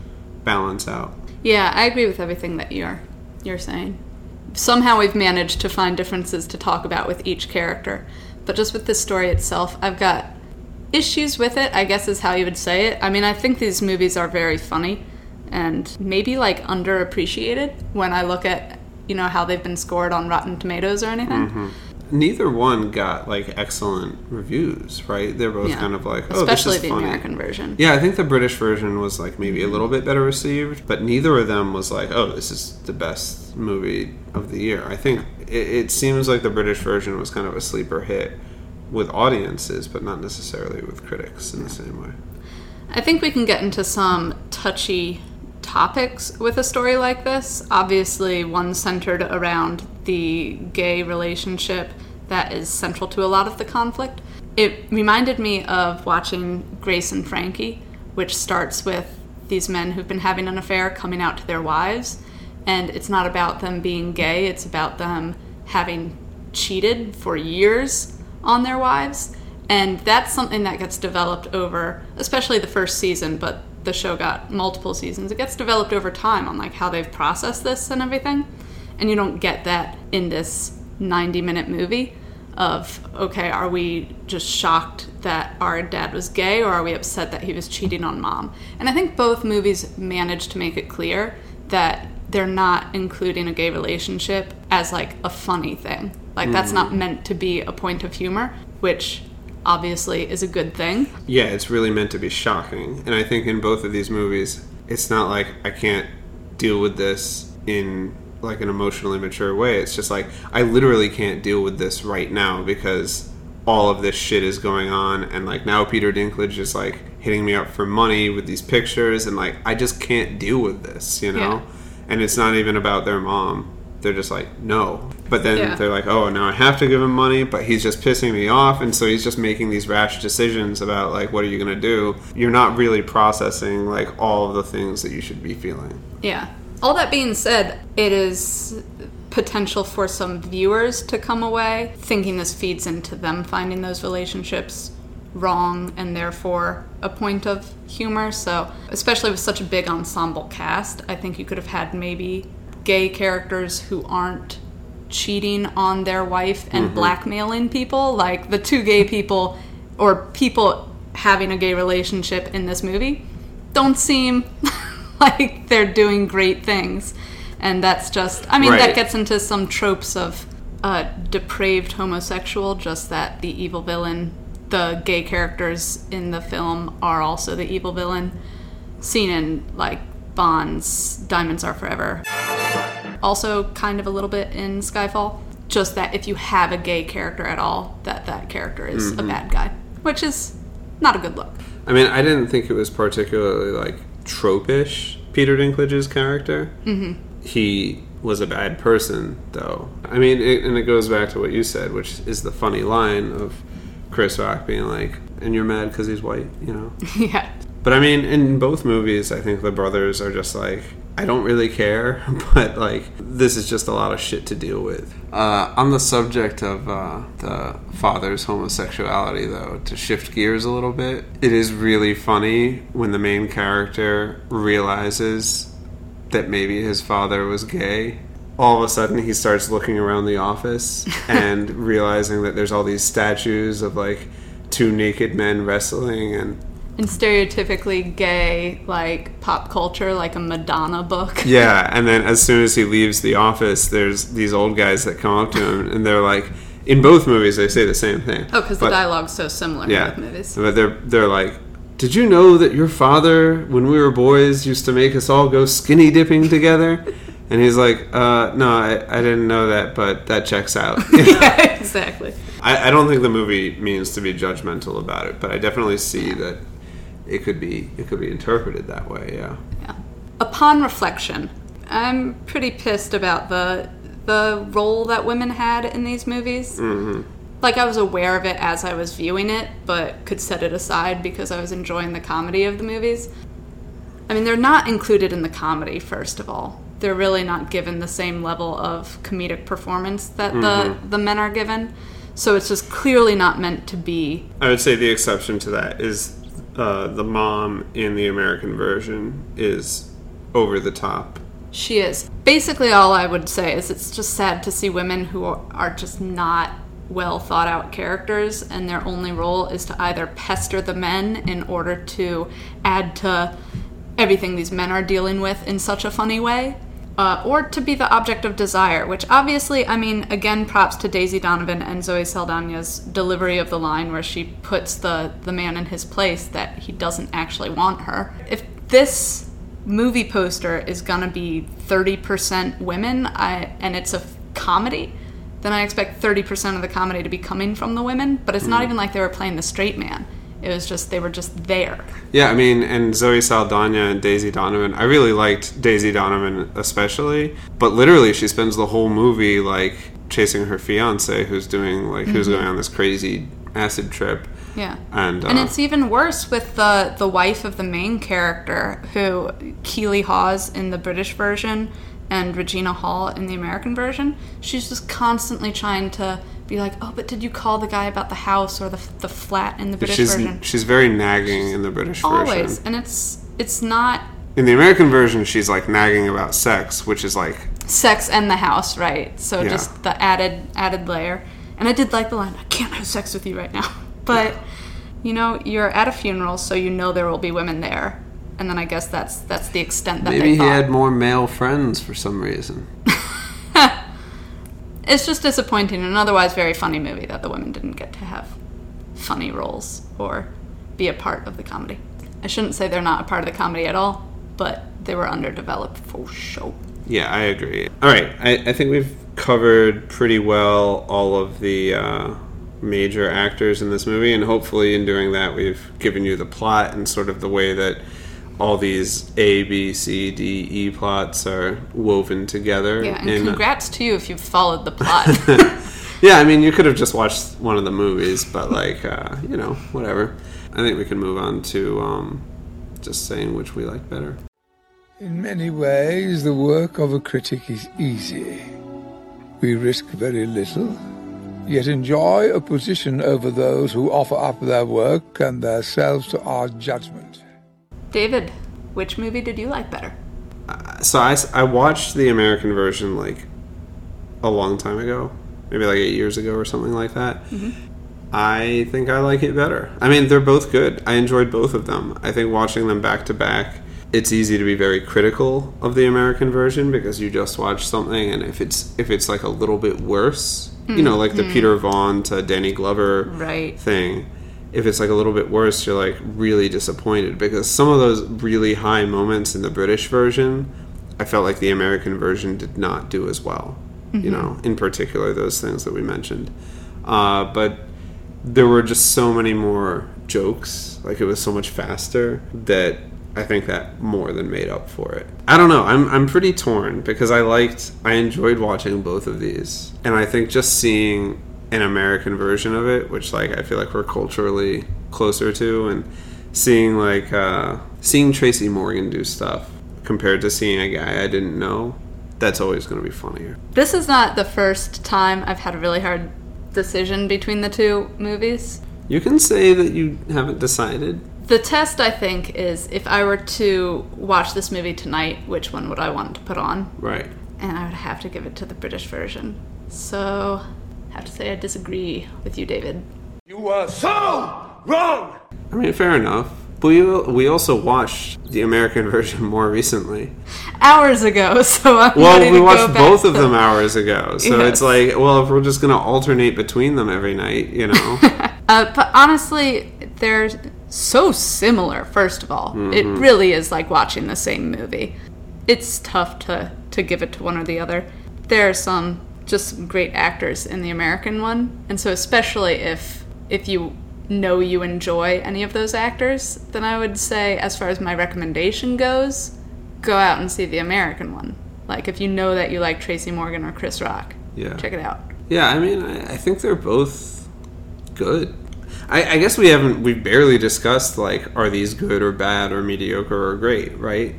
balance out. Yeah, I agree with everything that you're you're saying. Somehow we've managed to find differences to talk about with each character, but just with the story itself, I've got issues with it. I guess is how you would say it. I mean, I think these movies are very funny and maybe like underappreciated when I look at you know how they've been scored on Rotten Tomatoes or anything. Mm-hmm. Neither one got like excellent reviews, right? They're both Yeah. kind of like, oh, Especially this is the funny. American version. Yeah, I think the British version was like maybe a little bit better received, but neither of them was like, oh, this is the best movie of the year. I think it, it seems like the British version was kind of a sleeper hit with audiences, but not necessarily with critics in the same way. I think we can get into some touchy topics with a story like this. Obviously, one centered around the gay relationship that is central to a lot of the conflict. It reminded me of watching Grace and Frankie, which starts with these men who've been having an affair coming out to their wives. And it's not about them being gay, it's about them having cheated for years on their wives. And that's something that gets developed over, especially the first season, but the show got multiple seasons. It gets developed over time on like how they've processed this and everything. And you don't get that in this 90 minute movie of okay, are we just shocked that our dad was gay or are we upset that he was cheating on mom? And I think both movies managed to make it clear that they're not including a gay relationship as like a funny thing. Like that's mm. not meant to be a point of humor, which obviously is a good thing. Yeah, it's really meant to be shocking. And I think in both of these movies, it's not like I can't deal with this in like an emotionally mature way. It's just like I literally can't deal with this right now because all of this shit is going on and like now Peter Dinklage is like hitting me up for money with these pictures and like I just can't deal with this, you know? Yeah. And it's not even about their mom. They're just like, no. But then Yeah. they're like, oh, now I have to give him money, but he's just pissing me off. And so he's just making these rash decisions about, like, what are you going to do? You're not really processing, like, all of the things that you should be feeling. Yeah. All that being said, it is potential for some viewers to come away thinking this feeds into them finding those relationships wrong and therefore a point of humor. So, especially with such a big ensemble cast, I think you could have had maybe gay characters who aren't cheating on their wife and mm-hmm. blackmailing people, like the two gay people or people having a gay relationship in this movie don't seem like they're doing great things. And that's just, I mean, that gets into some tropes of a depraved homosexual, just that the evil villain, the gay characters in the film are also the evil villain, seen in like Bond's Diamonds Are Forever. Also, kind of a little bit in Skyfall, just that if you have a gay character at all, that that character is a bad guy, which is not a good look. I mean, I didn't think it was particularly, like, tropish, Peter Dinklage's character. Mm-hmm. He was a bad person, though. I mean, it, and it goes back to what you said, which is the funny line of Chris Rock being like, and you're mad because he's white, you know? yeah. But I mean, in both movies, I think the brothers are just like, I don't really care, but like, this is just a lot of shit to deal with. Uh, on the subject of uh, the father's homosexuality, though, to shift gears a little bit, it is really funny when the main character realizes that maybe his father was gay. All of a sudden, he starts looking around the office and realizing that there's all these statues of like two naked men wrestling and in stereotypically gay like pop culture like a madonna book Yeah, and then as soon as he leaves the office, there's these old guys that come up to him, and they're like, in both movies, they say the same thing. oh because the dialogue's so similar in Yeah, both movies but they're they're like, did you know that your father, when we were boys, used to make us all go skinny dipping together? And he's like, uh, no, I, I didn't know that, but that checks out. yeah exactly I, I don't think the movie means to be judgmental about it, but I definitely see that it could be it could be interpreted that way. Yeah. yeah upon reflection i'm pretty pissed about the the role that women had in these movies Mm-hmm. like i was aware of it as i was viewing it but could set it aside because i was enjoying the comedy of the movies i mean they're not included in the comedy first of all they're really not given the same level of comedic performance that Mhm. the the men are given. So it's just clearly not meant to be. I would say the exception to that is uh, the mom in the American version is over the top. She is. Basically, all I would say is it's just sad to see women who are just not well thought out characters, and their only role is to either pester the men in order to add to everything these men are dealing with in such a funny way. Uh, or to be the object of desire, which obviously, I mean, again, props to Daisy Donovan and Zoe Saldana's delivery of the line where she puts the, the man in his place that he doesn't actually want her. If this movie poster is gonna be 30% women I, and it's a comedy, then I expect 30% of the comedy to be coming from the women, but it's not Mhm. even like they were playing the straight man. It was just, they were just there. Yeah, I mean, and Zoe Saldana and Daisy Donovan. I really liked Daisy Donovan especially, but literally she spends the whole movie like chasing her fiance, who's doing like who's Mhm. going on this crazy acid trip. Yeah. And, uh, and it's even worse with the the wife of the main character, who Keeley Hawes in the British version and Regina Hall in the American version. She's just constantly trying to be like, "Oh, but did you call the guy about the house or the the flat in the British she's version?" she's very nagging in the British version. Always, and it's it's not In the American version, she's like nagging about sex, which is like sex and the house, right? So Yeah. just the added added layer. And I did like the line, "I can't have sex with you right now," but you know, you're at a funeral, so you know there will be women there. And then I guess that's that's the extent that maybe he had more male friends for some reason. It's just disappointing, an otherwise very funny movie that the women didn't get to have funny roles or be a part of the comedy. I shouldn't say they're not a part of the comedy at all, but they were underdeveloped for sure. Yeah, I agree. All right, I, I think we've covered pretty well all of the uh, major actors in this movie, and hopefully, in doing that, we've given you the plot and sort of the way that all these A, B, C, D, E plots are woven together. Yeah, and in a- congrats to you if you've followed the plot. yeah, I mean, you could have just watched one of the movies, but like, uh, you know, whatever. I think we can move on to um, just saying which we like better. In many ways, the work of a critic is easy. We risk very little, yet enjoy a position over those who offer up their work and themselves to our judgment. David, which movie did you like better? Uh, so I, I watched the American version like a long time ago, maybe like eight years ago or something like that. Mm-hmm. I think I like it better. I mean, they're both good. I enjoyed both of them. I think watching them back to back, it's easy to be very critical of the American version because you just watch something and if it's if it's like a little bit worse, you know, mm, like the Mhm. Peter Vaughan to Danny Glover Right. thing. If it's like a little bit worse, you're like really disappointed because some of those really high moments in the British version, I felt like the American version did not do as well. You Mhm. know, in particular those things that we mentioned. Uh, but there were just so many more jokes. Like it was so much faster that I think that more than made up for it. I don't know. I'm I'm pretty torn because I liked I enjoyed watching both of these. And I think just seeing an American version of it, which like I feel like we're culturally closer to and seeing like uh seeing Tracy Morgan do stuff compared to seeing a guy I didn't know, that's always going to be funnier. This is not the first time I've had a really hard decision between the two movies. You can say that you haven't decided. The test, I think, is if I were to watch this movie tonight, which one would I want to put on? Right. And I would have to give it to the British version. So, I have to say I disagree with you, David. You are so wrong! I mean, fair enough. But we we also watched the American version more recently. Hours ago, so I'm Well, we to watched go back both of them hours ago, so Yes. it's like, well, if we're just gonna alternate between them every night, you know, Uh, but honestly, they're so similar. First of all, it Mhm. really is like watching the same movie. It's tough to to give it to one or the other. There are some just great actors in the American one, and so especially if if you know you enjoy any of those actors, then I would say, as far as my recommendation goes, go out and see the American one. Like if you know that you like Tracy Morgan or Chris Rock, Yeah. check it out. yeah. I mean, I, I think they're both good. I, I guess we haven't we barely discussed like are these good or bad or mediocre or great, right?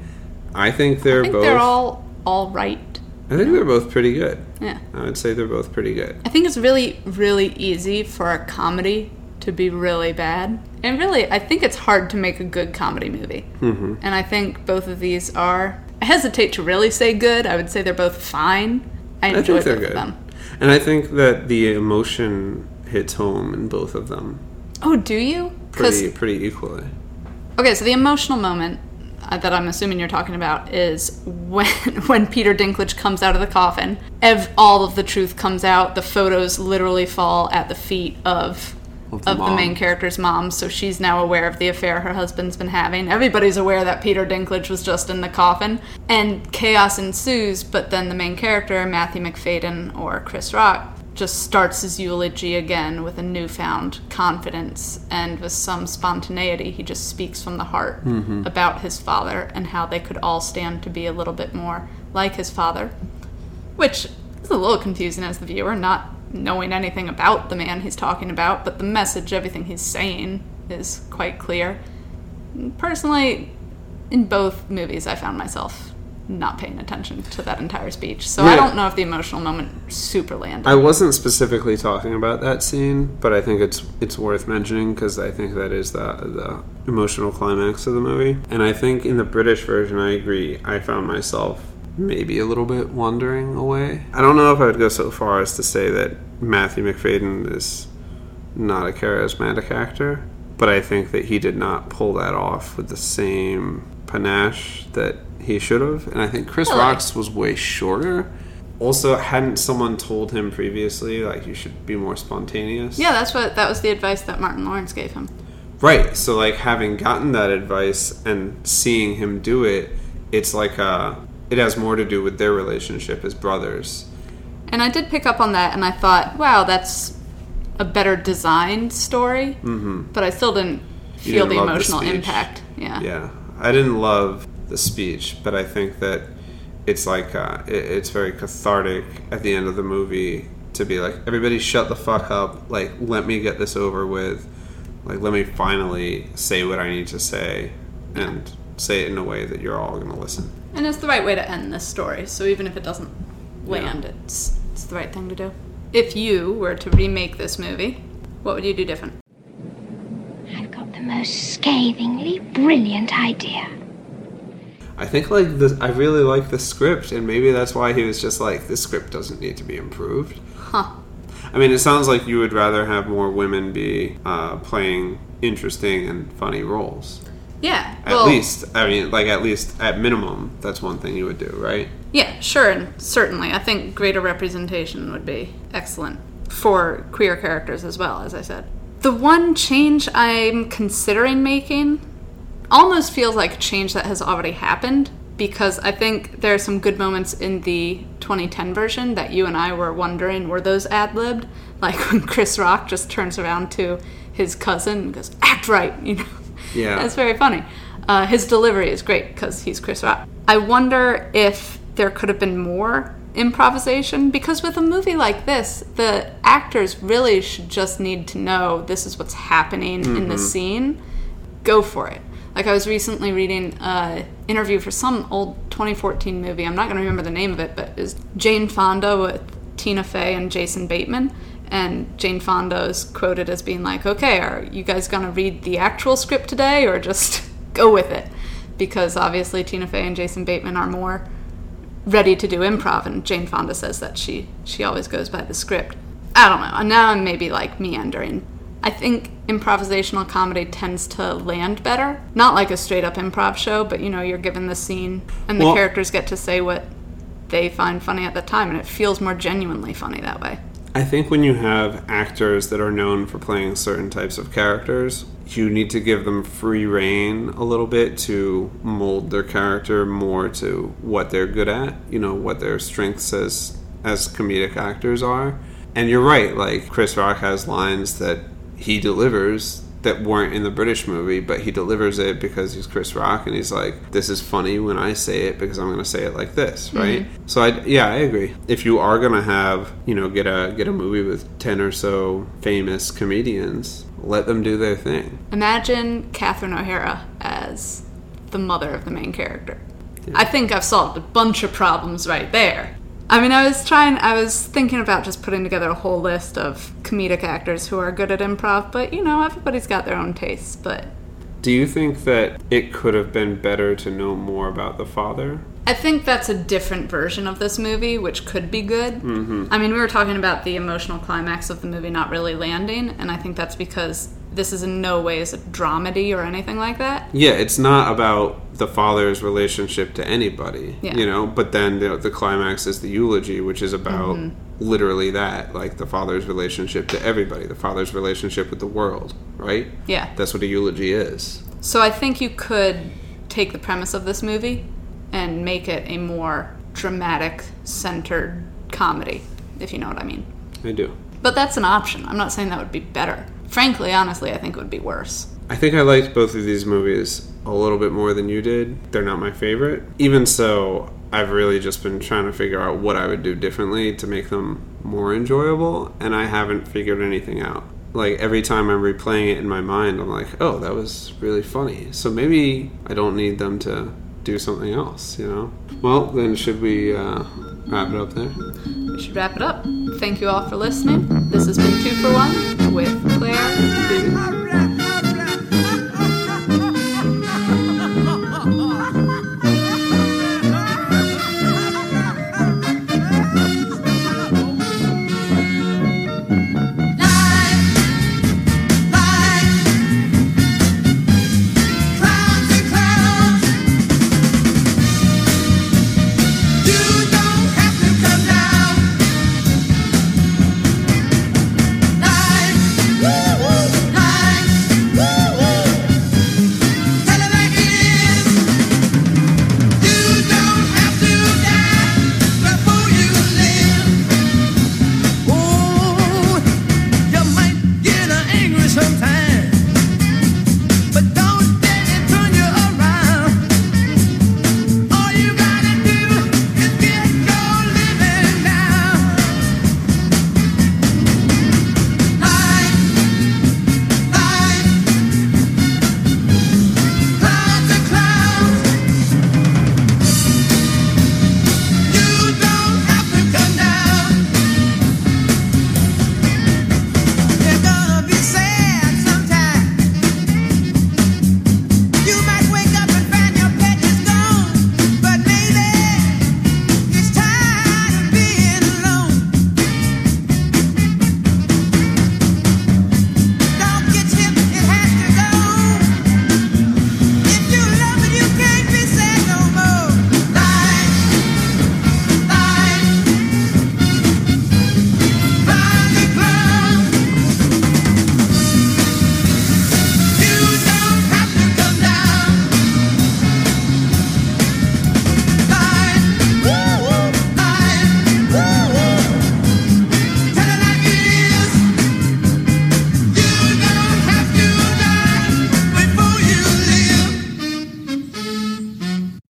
I think they're I think both. they're all all right. I think they're both pretty good. Yeah. I would say they're both pretty good. I think it's really, really easy for a comedy to be really bad. And really, I think it's hard to make a good comedy movie. Mm-hmm. And I think both of these are. I hesitate to really say good. I would say they're both fine. I I enjoy think they're both good. of them. And I think that the emotion hits home in both of them Oh, do you? pretty pretty equally. Okay, so the emotional moment Uh, that I'm assuming you're talking about is when when Peter Dinklage comes out of the coffin. Ev- all of the truth comes out. The photos literally fall at the feet of Of of the the, main character's mom. So she's now aware of the affair her husband's been having. Everybody's aware that Peter Dinklage was just in the coffin, and chaos ensues. But then the main character, Matthew Macfadyen or Chris Rock, just starts his eulogy again with a newfound confidence and with some spontaneity. He just speaks from the heart Mhm. about his father and how they could all stand to be a little bit more like his father. Which is a little confusing as the viewer, not knowing anything about the man he's talking about, but the message, everything he's saying, is quite clear. Personally, in both movies, I found myself not paying attention to that entire speech. So I don't know if the emotional moment super landed. I wasn't specifically talking about that scene, but I think it's it's worth mentioning because I think that is the the emotional climax of the movie. And I think in the British version, I agree. I found myself maybe a little bit wandering away. I don't know if I would go so far as to say that Matthew Macfadyen is not a charismatic actor, but I think that he did not pull that off with the same panache that he should have. And I think Chris Really? Rock's was way shorter. Also, hadn't someone told him previously like you should be more spontaneous? yeah, that's what that was the advice that Martin Lawrence gave him. Right. So like having gotten that advice and seeing him do it, it's like uh it has more to do with their relationship as brothers. And I did pick up on that, and I thought, wow, that's a better designed story. Mhm. But I still didn't feel didn't the love the emotional impact. Yeah. Yeah, I didn't love the speech, but I think that it's like uh, it, it's very cathartic at the end of the movie to be like, everybody shut the fuck up. Like, let me get this over with. Like, let me finally say what I need to say, and say it in a way that you're all gonna listen. And it's the right way to end this story. So even if it doesn't land, it's it's the right thing to do. If you were to remake this movie, what would you do different? I've got the most scathingly brilliant idea. I think like the I really like the script, and maybe that's why he was just like, this script doesn't need to be improved. Huh. I mean, it sounds like you would rather have more women be uh, playing interesting and funny roles. Yeah. At well, least, I mean, like at least at minimum, that's one thing you would do, right? Yeah, sure, and certainly. I think greater representation would be excellent for queer characters as well, as I said. The one change I'm considering making almost feels like a change that has already happened because I think there are some good moments in the 2010 version that you and I were wondering were those ad libbed? Like when Chris Rock just turns around to his cousin and goes, act right, you know? Yeah. That's very funny. Uh, his delivery is great because he's Chris Rock. I wonder if there could have been more improvisation because with a movie like this, the actors really should just need to know this is what's happening in the Mhm. scene. Go for it. Like I was recently reading an interview for some old 2014 movie. I'm not going to remember the name of it, but was Jane Fonda with Tina Fey and Jason Bateman. And Jane Fonda is quoted as being like, "Okay, are you guys going to read the actual script today, or just go with it?" Because obviously Tina Fey and Jason Bateman are more ready to do improv, and Jane Fonda says that she she always goes by the script. I don't know. Now I'm maybe like meandering. I think improvisational comedy tends to land better. Not like a straight up improv show, but you know, you're given the scene and the Well- characters get to say what they find funny at the time, and it feels more genuinely funny that way. I think when you have actors that are known for playing certain types of characters, you need to give them free reign a little bit to mold their character more to what they're good at, you know, what their strengths as as comedic actors are. And you're right, like Chris Rock has lines that he delivers that weren't in the British movie, but he delivers it because he's Chris Rock and he's like, this is funny when I say it because I'm going to say it like this, mm-hmm. right? So I yeah, I agree. If you are going to have, you know, get a get a movie with 10 or so famous comedians, let them do their thing. Imagine Catherine O'Hara as the mother of the main character. I think I've solved a bunch of problems right there. I mean, I was trying, I was thinking about just putting together a whole list of comedic actors who are good at improv, but you know, everybody's got their own tastes. But Do you think that it could have been better to know more about the father? I think that's a different version of this movie, which could be good. Mhm. I mean, we were talking about the emotional climax of the movie not really landing, and I think that's because this is in no ways a dramedy or anything like that. Yeah, it's not about the father's relationship to anybody, Yeah. you know. But then the, the climax is the eulogy, which is about Mhm. literally that, like the father's relationship to everybody, the father's relationship with the world, right? Yeah. That's what a eulogy is. So I think you could take the premise of this movie and make it a more dramatic centered comedy, if you know what I mean. I do. But that's an option. I'm not saying that would be better. Frankly, honestly, I think it would be worse. I think I liked both of these movies a little bit more than you did. They're not my favorite. Even so, I've really just been trying to figure out what I would do differently to make them more enjoyable, and I haven't figured anything out. Like every time I'm replaying it in my mind, I'm like, oh, that was really funny. So maybe I don't need them to do something else, you know? Well, then should we uh, wrap it up there? We should wrap it up. Thank you all for listening. This has been Two for One with Claire. Boo.